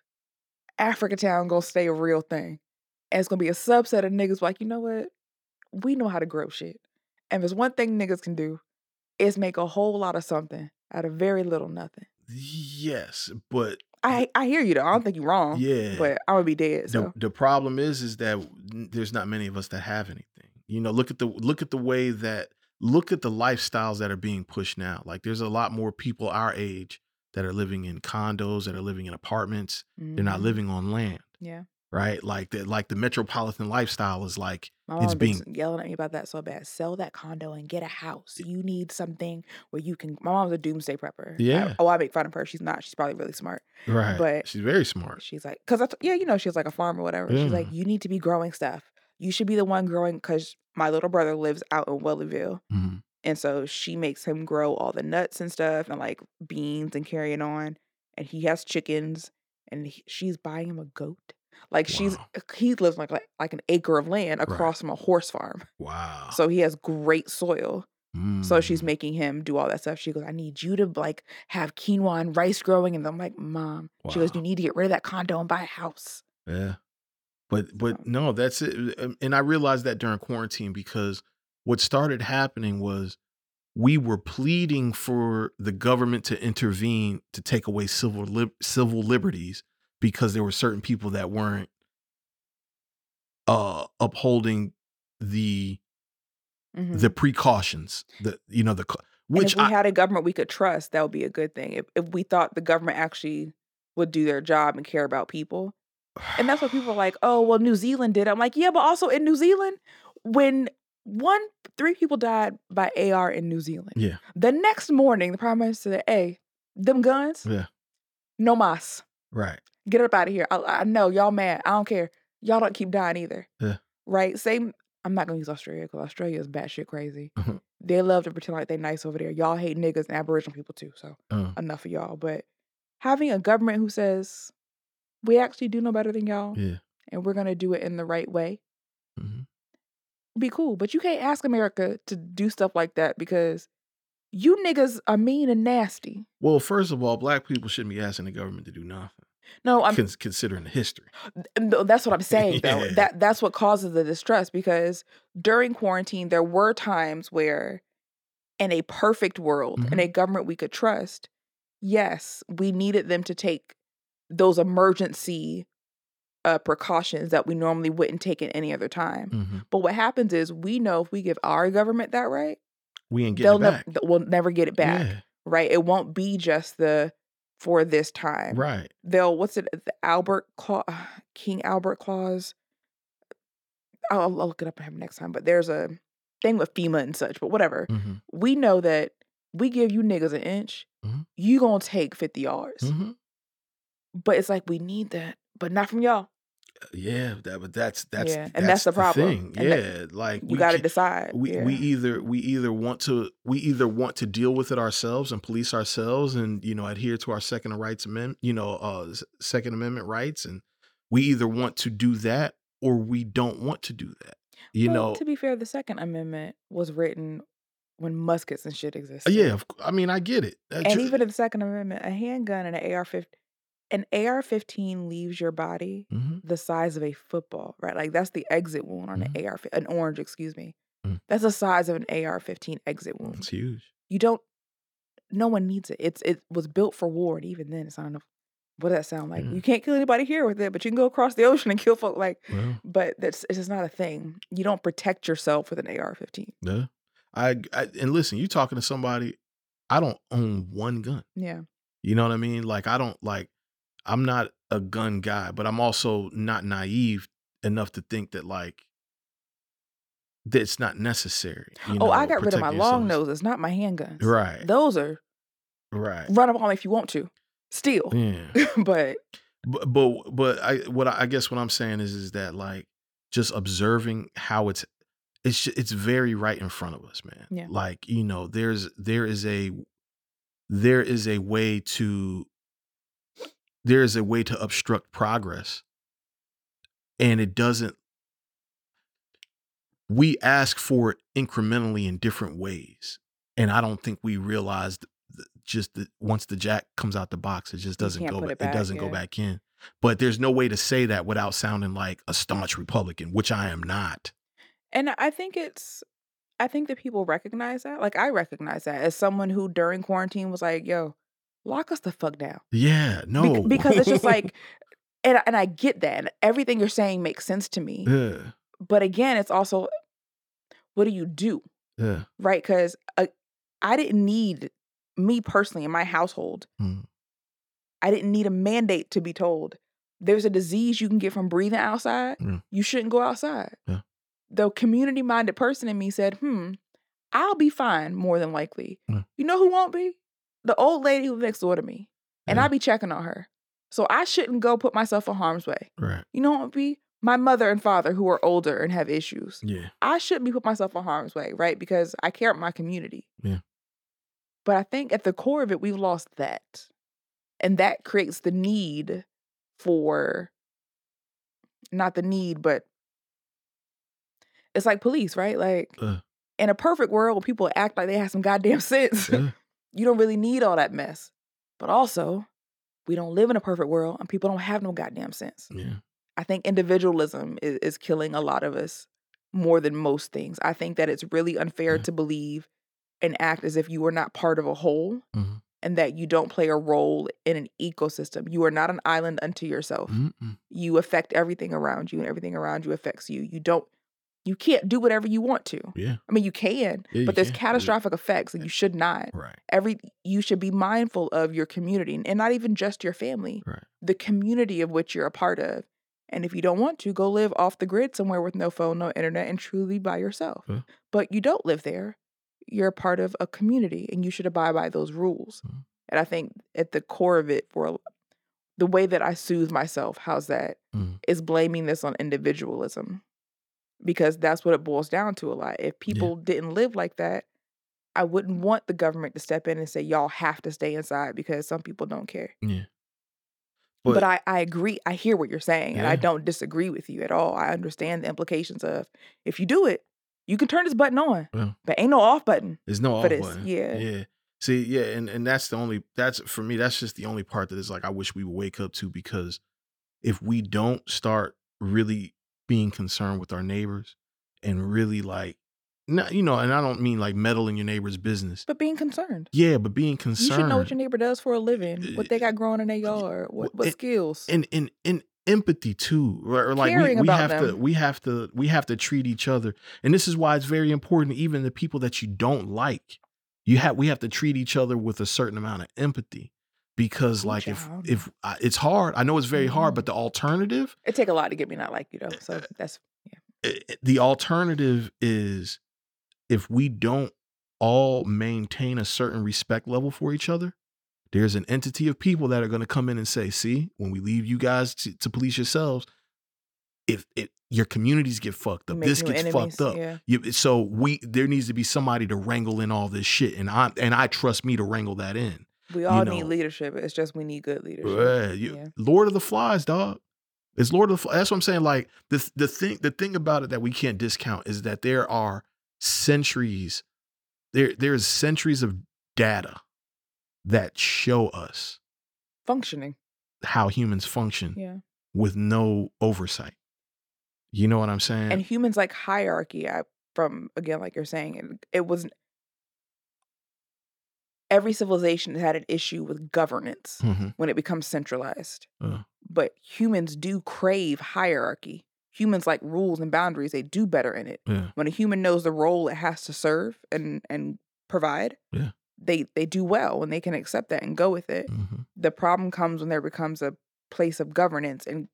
Africa Town gonna stay a real thing, and it's gonna be a subset of niggas like you know what, we know how to grow shit, and if there's one thing niggas can do, is make a whole lot of something out of very little nothing. Yes, but I I hear you though. I don't think you're wrong. yeah. But I would be dead. the, So the problem is is that there's not many of us that have anything you know look at the look at the way that look at the lifestyles that are being pushed now like there's a lot more people our age that are living in condos that are living in apartments they're not mhm, living on land Yeah. Right like the like the metropolitan lifestyle is like My it's mom been being yelling at me about that so bad. Sell that condo and get a house. You need something where you can. My mom's a doomsday prepper. I- Yeah. oh, I make fun of her. She's not. She's probably really smart. right But- she's very smart She's like, cause I t- yeah, you know, she's like a farm or whatever. She's like, you need to be growing stuff. You should be the one growing, cause my little brother lives out in Wellyville, Mhm. and so she makes him grow all the nuts and stuff, and like beans and carrying on. And he has chickens, and he, she's buying him a goat. Like she's Wow. he lives like like like an acre of land across from a horse farm. wow So he has great soil. So she's Mm. making him do all that stuff. She goes, I need you to like have quinoa and rice growing. And I'm like, Mom. She goes, You need to get rid of that condo and buy a house. Yeah. But but no, that's it. Um, And I realized that during quarantine because what started happening was we were pleading for the government to intervene to take away civil lib- civil liberties because there were certain people that weren't uh upholding the Mhm. the precautions the you know the co- and which if we I, had a government we could trust, that would be a good thing. If, if we thought the government actually would do their job and care about people. And that's what people are like, oh, well, New Zealand did. I'm like, yeah, but also in New Zealand, when one, three people died by AR in New Zealand, yeah the next morning, the prime minister said, hey, them guns, yeah no mas. right Get up out of here. I, I know y'all mad. I don't care. Y'all don't keep dying either. Yeah. Right? Same. I'm not gonna use Australia because Australia is batshit crazy. Mhm. They love to pretend like they nice over there. Y'all hate niggas and Aboriginal people too. So uh, enough of y'all. But having a government who says we actually do know better than y'all yeah and we're gonna do it in the right way mhm. be cool. But you can't ask America to do stuff like that because you niggas are mean and nasty. well first of all black people shouldn't be asking the government to do nothing No, I'm cons- considering the history that's what I'm saying though. Yeah. That that's what causes the distress because during quarantine there were times where in a perfect world, in Mm-hmm. a government we could trust, yes, we needed them to take those emergency uh, precautions that we normally wouldn't take at any other time. Mhm. But what happens is we know if we give our government that right, we ain't they'll it back we'll never get it back. Yeah. Right? It won't be just the for this time Right. they'll what's it the Albert Clause King Albert clause. I'll, I'll look it up and have it next time. But there's a thing with FEMA and such. But whatever, hmm we know that we give you niggas an inch, Mhm. you gonna take fifty yards. hmm But it's like we need that, but not from y'all. Yeah, that, but that's that's Yeah, and that's the problem. And that- yeah, like You we got to decide. we yeah. we either we either want to we either want to deal with it ourselves and police ourselves and you know adhere to our second rights amendment you know uh second amendment rights and we either want to do that or we don't want to do that you Well, know to be fair, the Second Amendment was written when muskets and shit Uh, existed. yeah of i mean i get it That's and ju- even in the Second Amendment, a handgun and an AR-15, an AR-15 leaves your body Mhm. the size of a football, right? Like that's the exit wound on Mhm. an AR, an orange, excuse me. Mm. That's the size of an AR-15 exit wound. it's huge You don't. No one needs it. It's it was built for war, and even then, it's not enough. What does that sound like? Yeah. You can't kill anybody here with it, but you can go across the ocean and kill folk. Like, well but that's it's just not a thing. You don't protect yourself with an AR-15. yeah I, I and listen you talking to somebody i don't own one gun Yeah, You know what I mean? Like I don't like I'm not a gun guy, but I'm also not naive enough to think that like that's not necessary. you oh, I got rid of my long yourselves. noses, not my handguns. Right. Those are Right. run up on me if you want to. Still. Yeah. but but but but I what I, I guess what I'm saying is is that like just observing how it's it's it's very right in front of us, man. Yeah. Like you know, there's there is a there is a way to there is a way to obstruct progress, and it doesn't. We ask for it incrementally in different ways, and I don't think we realized just that once the jack comes out the box, it just doesn't go. it back, it doesn't go back in. But there's no way to say that without sounding like a staunch Republican, which I am not. and I think it's I think that people recognize that. Like I recognize that as someone who during quarantine was like, yo, lock us the fuck down. Yeah, no, because it's just like and and I get that. And everything you're saying makes sense to me. yeah, But again, it's also what do you do? yeah, Right? Cuz uh, I didn't need me personally in my household. Mm. I didn't need a mandate to be told there's a disease you can get from breathing outside. Yeah. You shouldn't go outside. Yeah. The community minded person in me said, hmm, I'll be fine more than likely. Yeah. You know who won't be? The old lady who next door to me. And Yeah. I'll be checking on her. So I shouldn't go put myself in harm's way. right, You know what would be? My mother and father who are older and have issues. yeah, I shouldn't be put myself in harm's way, right? Because I care about my community. Yeah. But I think at the core of it, we've lost that. And that creates the need for not the need, but it's like police, right? Like Uh. in a perfect world, people act like they have some goddamn sense. yeah, you don't really need all that mess. But also, we don't live in a perfect world and people don't have no goddamn sense. yeah, I think individualism is, is killing a lot of us more than most things. I think that it's really unfair Yeah. to believe and act as if you are not part of a whole Mhm. and that you don't play a role in an ecosystem. You are not an island unto yourself. Mm-mm. You affect everything around you and everything around you affects you. You don't you can't do whatever you want to. yeah, I mean you can, Yeah, you but there's can. Yeah. catastrophic effects and you should not. right, Every you should be mindful of your community and not even just your family right, the community of which you're a part of. And if you don't want to, go live off the grid somewhere with no phone, no internet, and truly by yourself. Yeah. But you don't live there. You're a part of a community and you should abide by those rules. Mhm. And I think at the core of it, for a- the way that I soothe myself, how's that, Mhm. is blaming this on individualism. Because that's what it boils down to a lot. If people didn't live like that, I wouldn't want the government to step in and say, y'all have to stay inside because some people don't care. yeah. But, I, I agree. I hear what you're saying, and I don't disagree with you at all. I understand the implications of if you do it, you can turn this button on, Yeah. but ain't no off button. There's no off this, button. yeah. yeah. See, yeah, and and that's the only that's for me. That's just the only part that is like I wish we would wake up to because if we don't start really being concerned with our neighbors and really like, not you know, and I don't mean like meddle in your neighbor's business. But being concerned, Yeah, but being concerned. you should know what your neighbor does for a living, what they eh, got growing in their yard, what, what and- skills. and and and empathy too or, like we, Caring we about have to we have to we have to treat each other and this is why it's very important even the people that you don't like you have we have to treat each other with a certain amount of empathy because Ooh, like if if I, it's hard i know it's very hard Mhm. but the alternative it take a lot to get me not like you though. So eh, that's i- i- eh, eh, the alternative is if we don't all maintain a certain respect level for each other there's an entity of people that are going to come in and say see when we leave you guys to, to police yourselves if it your communities get fucked up make this gets enemies, fucked up Yeah. you, so we there needs to be somebody to wrangle in all this shit and i and i trust me to wrangle that in We all need know. leadership. It's just we need good leadership. you, Yeah. Lord of the Flies, dog. It's Lord of the Flies. That's what I'm saying. Like the the thing the thing about it that we can't discount is that there are centuries, there there's centuries of data that show us Functioning. how humans function Yeah. with no oversight. You know what I'm saying? And humans like hierarchy. I, from again, like you're saying, it, it was every civilization has had an issue with governance Mhm. when it becomes centralized. Uh. But humans do crave hierarchy. Humans like rules and boundaries. They do better in it. yeah, When a human knows the role it has to serve and and provide, Yeah. they they do well when they can accept that and go with it. mhm. The problem comes when there becomes a place of governance and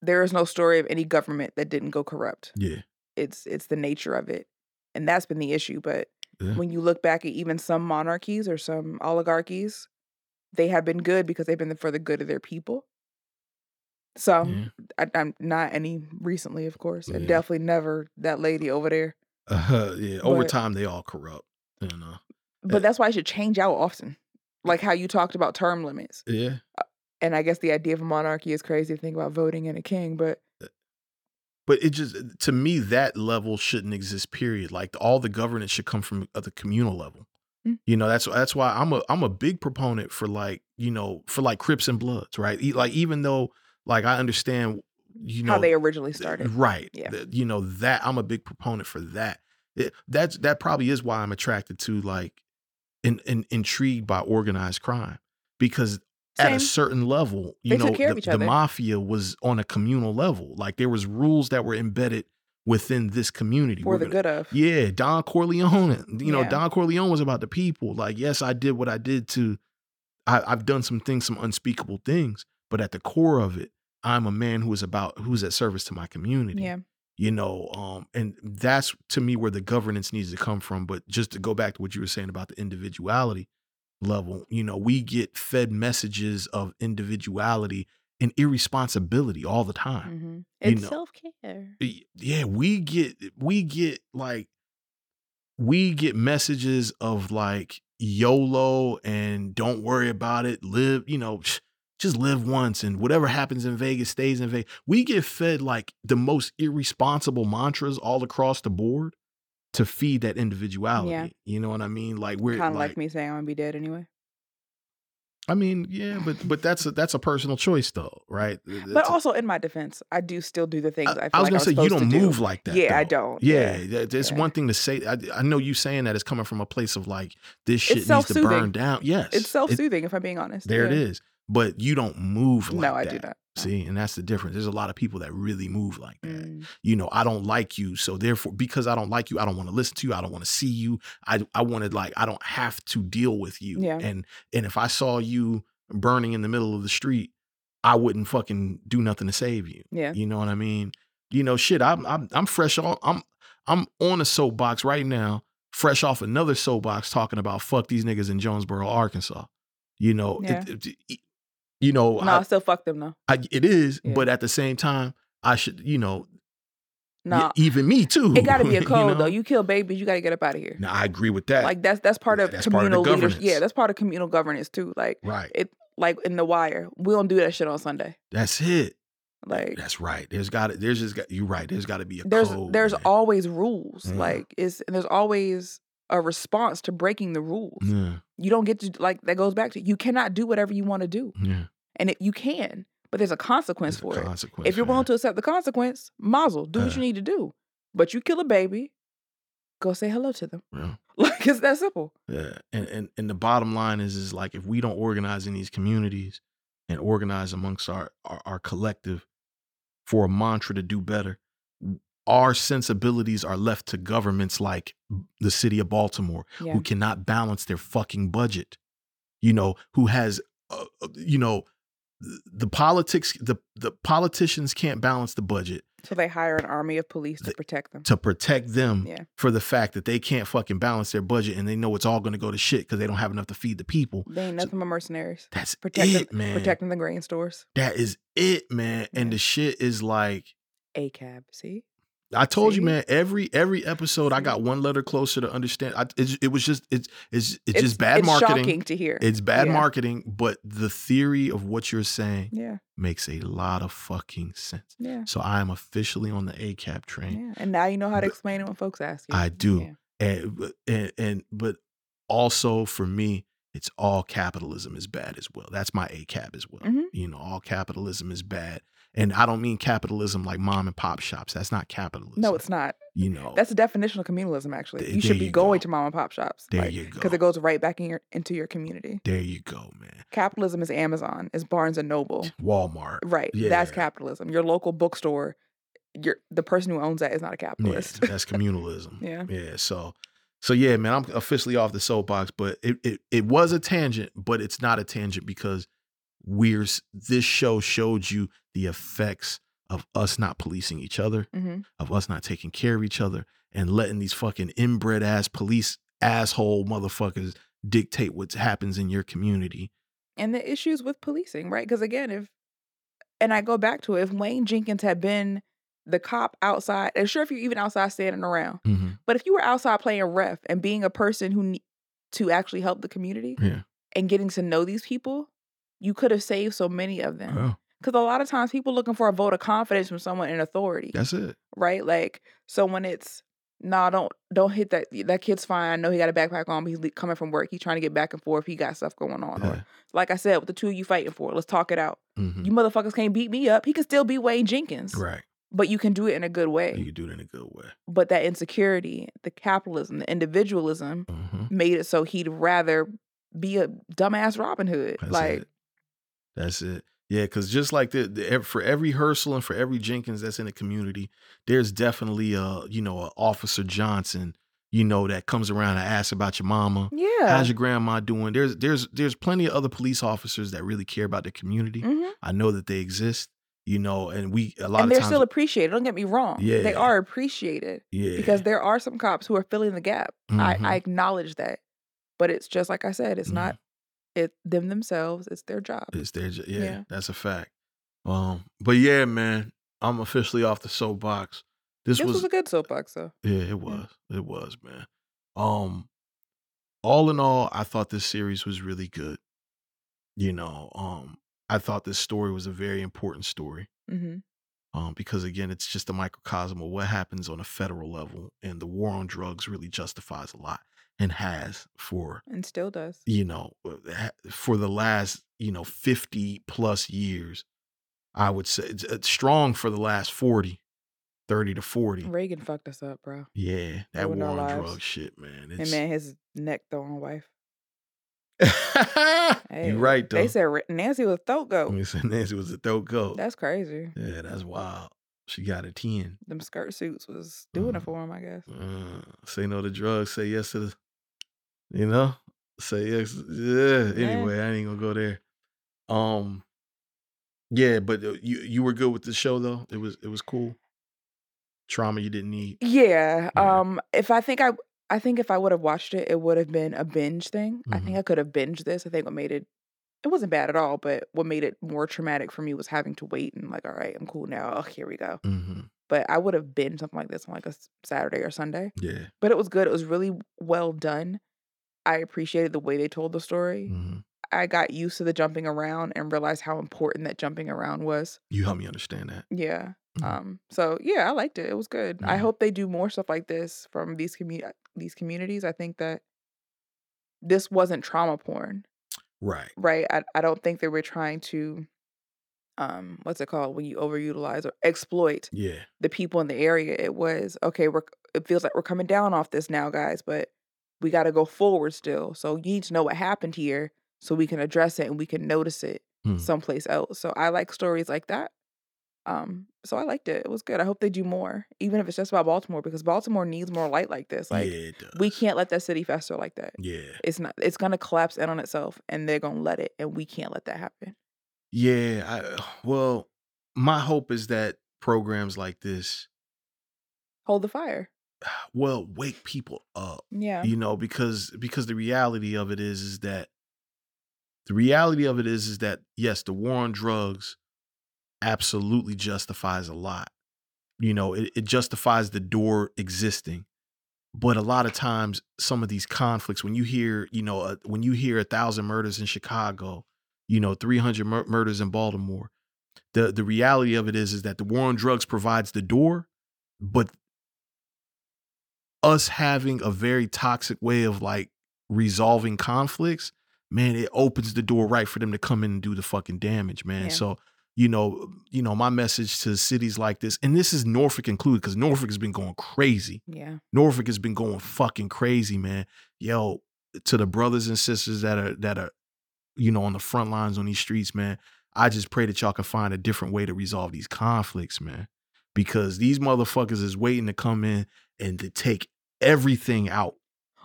there is no story of any government that didn't go corrupt. yeah, it's it's the nature of it, and that's been the issue. But Yeah. when you look back at even some monarchies or some oligarchies, they have been good because they've been for the good of their people. Some, I, I'm not any recently, of course, and Yeah. definitely never that lady over there. Uh, yeah. Over But- time, they all corrupt. You know. But Uh, that's why it should change out often, like how you talked about term limits. Yeah. And I guess the idea of a monarchy is crazy to think about voting in a king, but But it just to me that level shouldn't exist. Period. Like all the governance should come from the communal level. Mm. You know that's that's why I'm a I'm a big proponent for like you know for like Crips and Bloods, right? Like even though like I understand you know how they originally started. Right. Yeah. The- you know that I'm a big proponent for that. It, that's that probably is why I'm attracted to like in, in intrigued by organized crime because at a certain level, you They know, took care of the, the mafia was on a communal level. Like there was rules that were embedded within this community. for We're the gonna- good of. yeah, Don Corleone. You know, Yeah. Don Corleone was about the people. Like, yes, I did what I did to. I, I've done some things, some unspeakable things, but at the core of it, I'm a man who is about who's at service to my community. Yeah. You know, um, and that's to me where the governance needs to come from. But just to go back to what you were saying about the individuality level, you know, we get fed messages of individuality and irresponsibility all the time hmm You It's know. self care. yeah we get we get like we get messages of like yolo and don't worry about it live you know just live once and whatever happens in vegas stays in vegas we get fed like the most irresponsible mantras all across the board to feed that individuality Yeah. you know what i mean like we're Kind of like, like, me saying I'm gonna be dead anyway. i mean yeah but but that's a that's a personal choice though right But That's a- also, in my defense, I do still do the things I, I, feel I was like gonna say you don't to do. move like that. Yeah, I don't. Yeah, Yeah. it's Yeah. one thing to say. I, I know you saying that is coming from a place of like this shit It's needs to burn down. Yes, It's self soothing, if I'm being honest. there it Yeah. is. But you don't move like no, I that. do not. See, and that's the difference. There's a lot of people that really move like that. Mm. You know, I don't like you, so therefore, because I don't like you, I don't want to listen to you. I don't want to see you. I I wanted like I don't have to deal with you. Yeah. And and if I saw you burning in the middle of the street, I wouldn't fucking do nothing to save you. Yeah. You know what I mean? You know, shit. I'm I'm I'm fresh off. I'm I'm on a soapbox right now, fresh off another soapbox talking about fuck these niggas in Jonesboro, Arkansas. You know, Yeah. it- it- you know, No, I- I still fuck them though. I, it is, Yeah. but at the same time, I should, you know, No, even me too. it got to be a you code know? though. You kill babies, you got to get up out of here. Now I agree with that. Like that's that's part of That's part of communal leadership. Yeah, that's part of communal governance too. Like right. it, like in the wire, we don't do that shit on Sunday. That's it. Like That's right. There's got to. There's just got. You're right. There's got to be a there's code. there's man. always rules. Yeah. Like it's and there's always a response to breaking the rules. Yeah. You don't get to like that goes back to you cannot do whatever you want to do, Yeah. And it, you can, but there's a consequence There's a for it. consequence If you're willing to accept the consequence, mazel, do what Yeah. you need to do. But you kill a baby, go say hello to them. Yeah. Like it's that simple. Yeah. And, and and the bottom line is is like if we don't organize in these communities and organize amongst our our, our collective for a mantra to do better, our sensibilities are left to governments like the city of Baltimore Yeah. who cannot balance their fucking budget. You know, who has uh, uh, you know the politics the the politicians can't balance the budget So they hire an army of police to protect them. to protect them Yeah. for the fact that they can't fucking balance their budget and they know it's all going to go to shit because they don't have enough to feed the people. They ain't nothing but mercenaries. That's Protecting, it, man. protecting the grain stores. That is it, man. And the shit is like A cab. See, I told you, man. Every every episode, I got one letter closer to understand. I, it, it was just it's it's it's, just bad it's marketing. Shocking to hear. It's bad Yeah. marketing, but the theory of what you're saying yeah, makes a lot of fucking sense. yeah, So I am officially on the ACAB train. yeah. And now you know how to But- explain it when folks ask you. I do. Yeah. And, but- and and but also for me, it's all capitalism is bad as well. That's my ACAB as well. Mhm. You know, all capitalism is bad. And I don't mean capitalism like mom and pop shops. That's not capitalism. No, it's not. you know. That's the definition of communalism. Actually, you should be you going go. to mom and pop shops. There you go, Because it goes right back in your into your community. there you go, man. Capitalism is Amazon, is Barnes and Noble. Walmart. Right. yeah. That's capitalism. Your local bookstore, your the person who owns that is not a Yeah, capitalist. that's communalism. Yeah. Yeah. So so yeah, man, I'm officially off the soapbox, but it it, it was a tangent, but it's not a tangent because we're this show showed you the effects of us not policing each other, hmm of us not taking care of each other, and letting these fucking inbred ass police asshole motherfuckers dictate what happens in your community. And the issues with policing, right? Because again, if and I go back to it, if Wayne Jenkins had been the cop outside, and sure, if you're even outside standing around, Mhm. but if you were outside playing ref and being a person who need to actually help the community Yeah. and getting to know these people, you could have saved so many of them. Oh, Because a lot of times people looking for a vote of confidence from someone in authority, that's it. right? Like, so when it's nah, don't don't hit that. That kid's fine. I know he got a backpack on, but he's coming from work. He's trying to get back and forth. He got stuff going on. Yeah. Or like I said, with the two of you fighting for? Let's talk it out. Mhm. You motherfuckers can't beat me up. He can still be Wayne Jenkins, Right. but you can do it in a good way. You can do it in a good way. But that insecurity, the capitalism, the individualism Mhm. made it so he'd rather be a dumbass Robin Hood. That's like, it. That's it. Yeah, because just like the, the for every Hersl and for every Jenkins that's in the community, there's definitely a you know a Officer Johnson, you know that comes around and asks about your mama. yeah. How's your grandma doing? There's there's there's plenty of other police officers that really care about the community. hmm I know that they exist, you know, and we a lot And they're times, still appreciated. Don't get me wrong. Yeah, They are appreciated yeah, because there are some cops who are filling the gap. Mhm. I, I acknowledge that. But it's just like I said, it's Mhm. not it them themselves, it's their job. It's their jo- yeah, Yeah. that's a fact. Um, but yeah, man, I'm officially off the soapbox. This, This was, was a good soapbox though. Yeah, it was. It was, man. Um all in all, I thought this series was really good. You know, um I thought this story was a very important story. hmm Um because again, it's just a microcosm of what happens on a federal level and the war on drugs really justifies a lot and has for, And still does. you know, uh, for the last, you know, 50 plus years. I would say it's, it's strong for the last 40, 30 to 40. Reagan fucked us up, bro. Yeah, that war on drugs shit, man. And It's, man, his neck throwing wife. Hey, you right though. They said Nancy was a throat goat. They said Nancy was a throat goat. That's crazy. yeah, that's wild. She got a ten. Them skirt suits was doing it for him, I guess. Uh, say no to drugs. Say yes to the. You know, say yes. Yeah. Anyway, I ain't gonna go there. Um. Yeah, but uh, you you were good with the show though. It was it was cool. Trauma you didn't need. Yeah. Yeah. Um. If I think I, I think if I would have watched it, it would have been a binge thing. I Mhm. think I could have binged this. I think what made it, it wasn't bad at all. But what made it more traumatic for me was having to wait and like, all right, I'm cool now. Oh, here we go. hmm But I would have binged something like this on like a Saturday or Sunday. Yeah. But it was good. It was really well done. I appreciated the way they told the story. hmm I got used to the jumping around and realized how important that jumping around was. You helped me understand that. Yeah. Mhm. Um. So yeah, I liked it. It was good. I Mhm. hope they do more stuff like this from these commu- these communities. I think that this wasn't trauma porn, Right. right? I I don't think they were trying to, um, what's it called when you overutilize or exploit Yeah. the people in the area. It was okay. We're it feels like we're coming down off this now, guys, but we got to go forward still. So you need to know what happened here so we can address it and we can notice it Hmm. someplace else. So I like stories like that. Um, so I liked it. It was good. I hope they do more, even if it's just about Baltimore, because Baltimore needs more light like this. Like yeah, it does. we can't let that city fester like that. Yeah. It's not. It's gonna collapse in on itself, and they're gonna let it, and we can't let that happen. Yeah, I, well, my hope is that programs like this, Hold the fire. well, wake people up. Yeah. You know, because because the reality of it is is that the reality of it is is that yes, the war on drugs absolutely justifies a lot. You know, it, it justifies the door existing. But a lot of times, some of these conflicts, when you hear, you know, uh, when you hear a thousand murders in Chicago, you know, 300 mur- murders in Baltimore, the the reality of it is is that the war on drugs provides the door, but us having a very toxic way of like resolving conflicts, man, it opens the door right for them to come in and do the fucking damage, man. Yeah. So, you know, you know, my message to cities like this, and this is Norfolk included, because Norfolk has been going crazy. Yeah. Norfolk has been going fucking crazy, man. Yo, to the brothers and sisters that are that are, you know, on the front lines on these streets, man. I just pray that y'all can find a different way to resolve these conflicts, man. Because these motherfuckers is waiting to come in and to take everything out.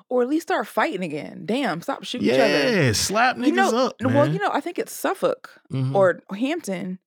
Or at least start fighting again. Damn, stop shooting each other. Yeah, slap niggas You know, up. well, you know, I think it's Suffolk Mhm. or Hampton.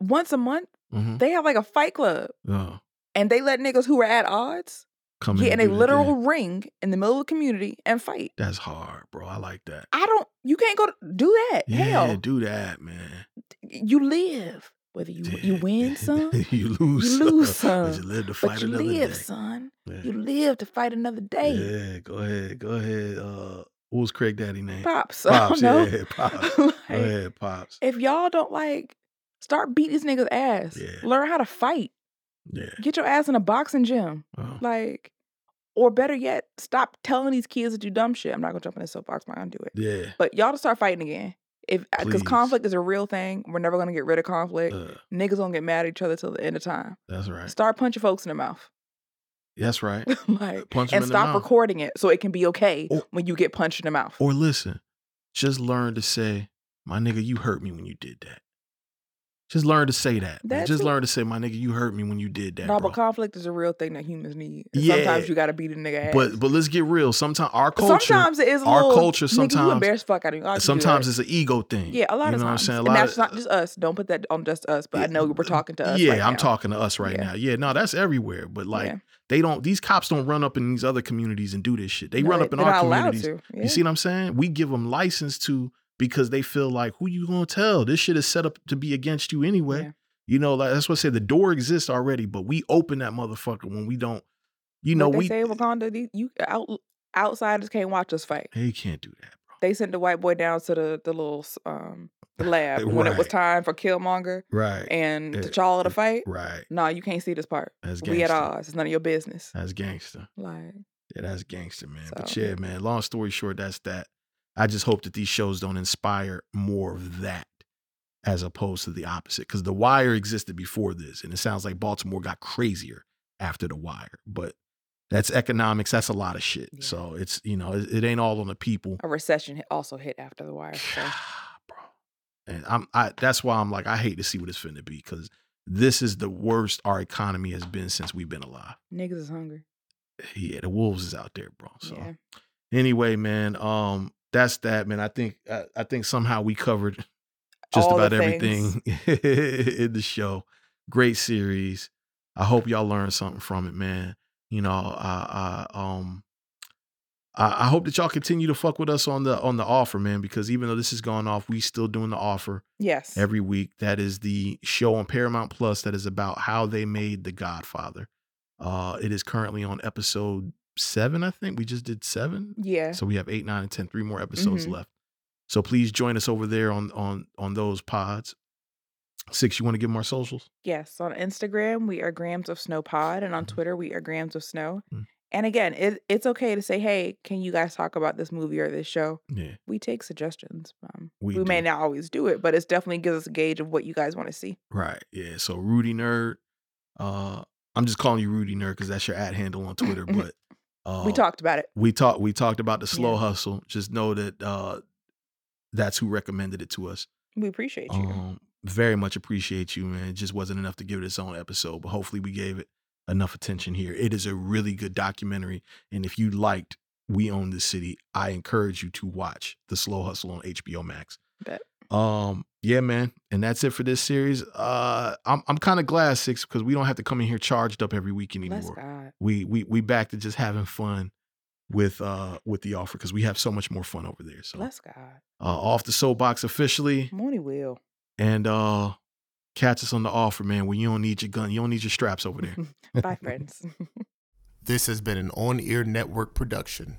Once a month, Mm-hmm. They have like a fight club, Oh, and they let niggas who are at odds come get in and a literal thing. ring in the middle of the community and fight. That's hard, bro. I like that. I don't. You can't go to, do that. Yeah, Hell, do that, man. you live whether you you win some, you lose. you lose But some, you live to fight but you another live, day. son. Yeah. You live to fight another day. Yeah, go ahead, go ahead. Uh, what was Craig Daddy name? Pops, Pops, yeah, pops. Like, Go ahead, pops. If y'all don't like, start beat these niggas ass. Yeah. Learn how to fight. Yeah. Get your ass in a boxing gym. Oh. Like, or better yet, stop telling these kids to do dumb shit. I'm not gonna jump in this soapbox. I'm not gonna do it. Yeah. But y'all to start fighting again. If because conflict is a real thing, we're never gonna get rid of conflict. Uh, Niggas gonna get mad at each other till the end of time. that's right. Start punching folks in the mouth, That's right. like, Punch and in the stop recording it so it can be okay Or- when you get punched in the mouth. Or listen, just learn to say, "My nigga, you hurt me when you did that." Just learn to say that. That Just learn to say, "My nigga, you hurt me when you did that." no, bro. but conflict is a real thing that humans need. And Yeah. Sometimes you gotta beat a nigga ass. But but let's get real. Sometimes our culture, sometimes it is a our little, culture you sometimes- embarrass fuck out of you sometimes it's an ego thing. yeah, a lot you of know times. what I'm saying. A and lot that's of, not just us. Don't put that on just us. But I know we're talking to us. Yeah, right I'm talking to us right Yeah. now. Yeah, no, that's everywhere. But like, Yeah. they don't. These cops don't run up in these other communities and do this shit. They No, run up in our communities. You see what I'm saying? We give them license to because they feel like who you gonna tell? This shit is set up to be against you anyway. Yeah. You know, like that's what I say. The door exists already, but we open that motherfucker when we don't. You know, we say Wakanda, these, you out, outsiders can't watch us fight. they can't do that, bro. They sent the white boy down to the the little um the lab when it was time for Killmonger Right, and Yeah. T'Challa to fight. right. No, you can't see this part. That's We at odds. It's none of your business. That's gangster. Like Yeah, that's gangster, man. But yeah, man. Long story short, that's that. I just hope that these shows don't inspire more of that as opposed to the opposite. Because The Wire existed before this, and it sounds like Baltimore got crazier after The Wire. But that's economics. That's a lot of shit. Yeah. So it's you know it, it ain't all on the people. a recession also hit after the wire. So bro. And I'm I that's why I'm like I hate to see what it's finna be because this is the worst our economy has been since we've been alive. niggas is hungry. Yeah, the wolves is out there, bro. So Yeah. anyway, man, um, that's that, man. I think I, I think somehow we covered just All about everything in the show. Great series. I hope y'all learned something from it, man. You know, I, I um I, I hope that y'all continue to fuck with us on the on the offer, man, because even though this is going off, we still doing the offer Yes. every week. That is the show on Paramount Plus that is about how they made The Godfather. Uh, it is currently on episode seven, I think. We just did seven. yeah. So we have eight, nine, and ten, three more episodes Mhm. left. So please join us over there on on on those pods. Six, you want to give them our socials? Yes, on Instagram we are Grams of Snow Pod, and on Mhm. Twitter we are Grams of Snow. Mm. And again, it, it's okay to say, "Hey, can you guys talk about this movie or this show?" Yeah, We take suggestions. Um, We we may not always do it, but it's definitely gives us a gauge of what you guys want to see. right. Yeah. So Rudy Nerd. Uh, I'm just calling you Rudy Nerd because that's your ad handle on Twitter. But uh, we talked about it. we talked we talked about the slow Yeah. hustle. Just know that uh, that's who recommended it to us. We appreciate you. Um, very much appreciate you, man. It just wasn't enough to give it its own episode, but hopefully we gave it enough attention here. It is a really good documentary, and if you liked We Own This City, I encourage you to watch The Slow Hustle on HBO Max. Bet. Um, yeah, man, and that's it for this series. Uh, I'm I'm kind of glad six because we don't have to come in here charged up every week anymore. We we we back to just having fun with uh with the offer because we have so much more fun over there. So Bless God. uh, off the soapbox officially Mooney will. and uh catch us on the offer, man, when you don't need your gun, you don't need your straps over there. Bye, friends. This has been an on air network production.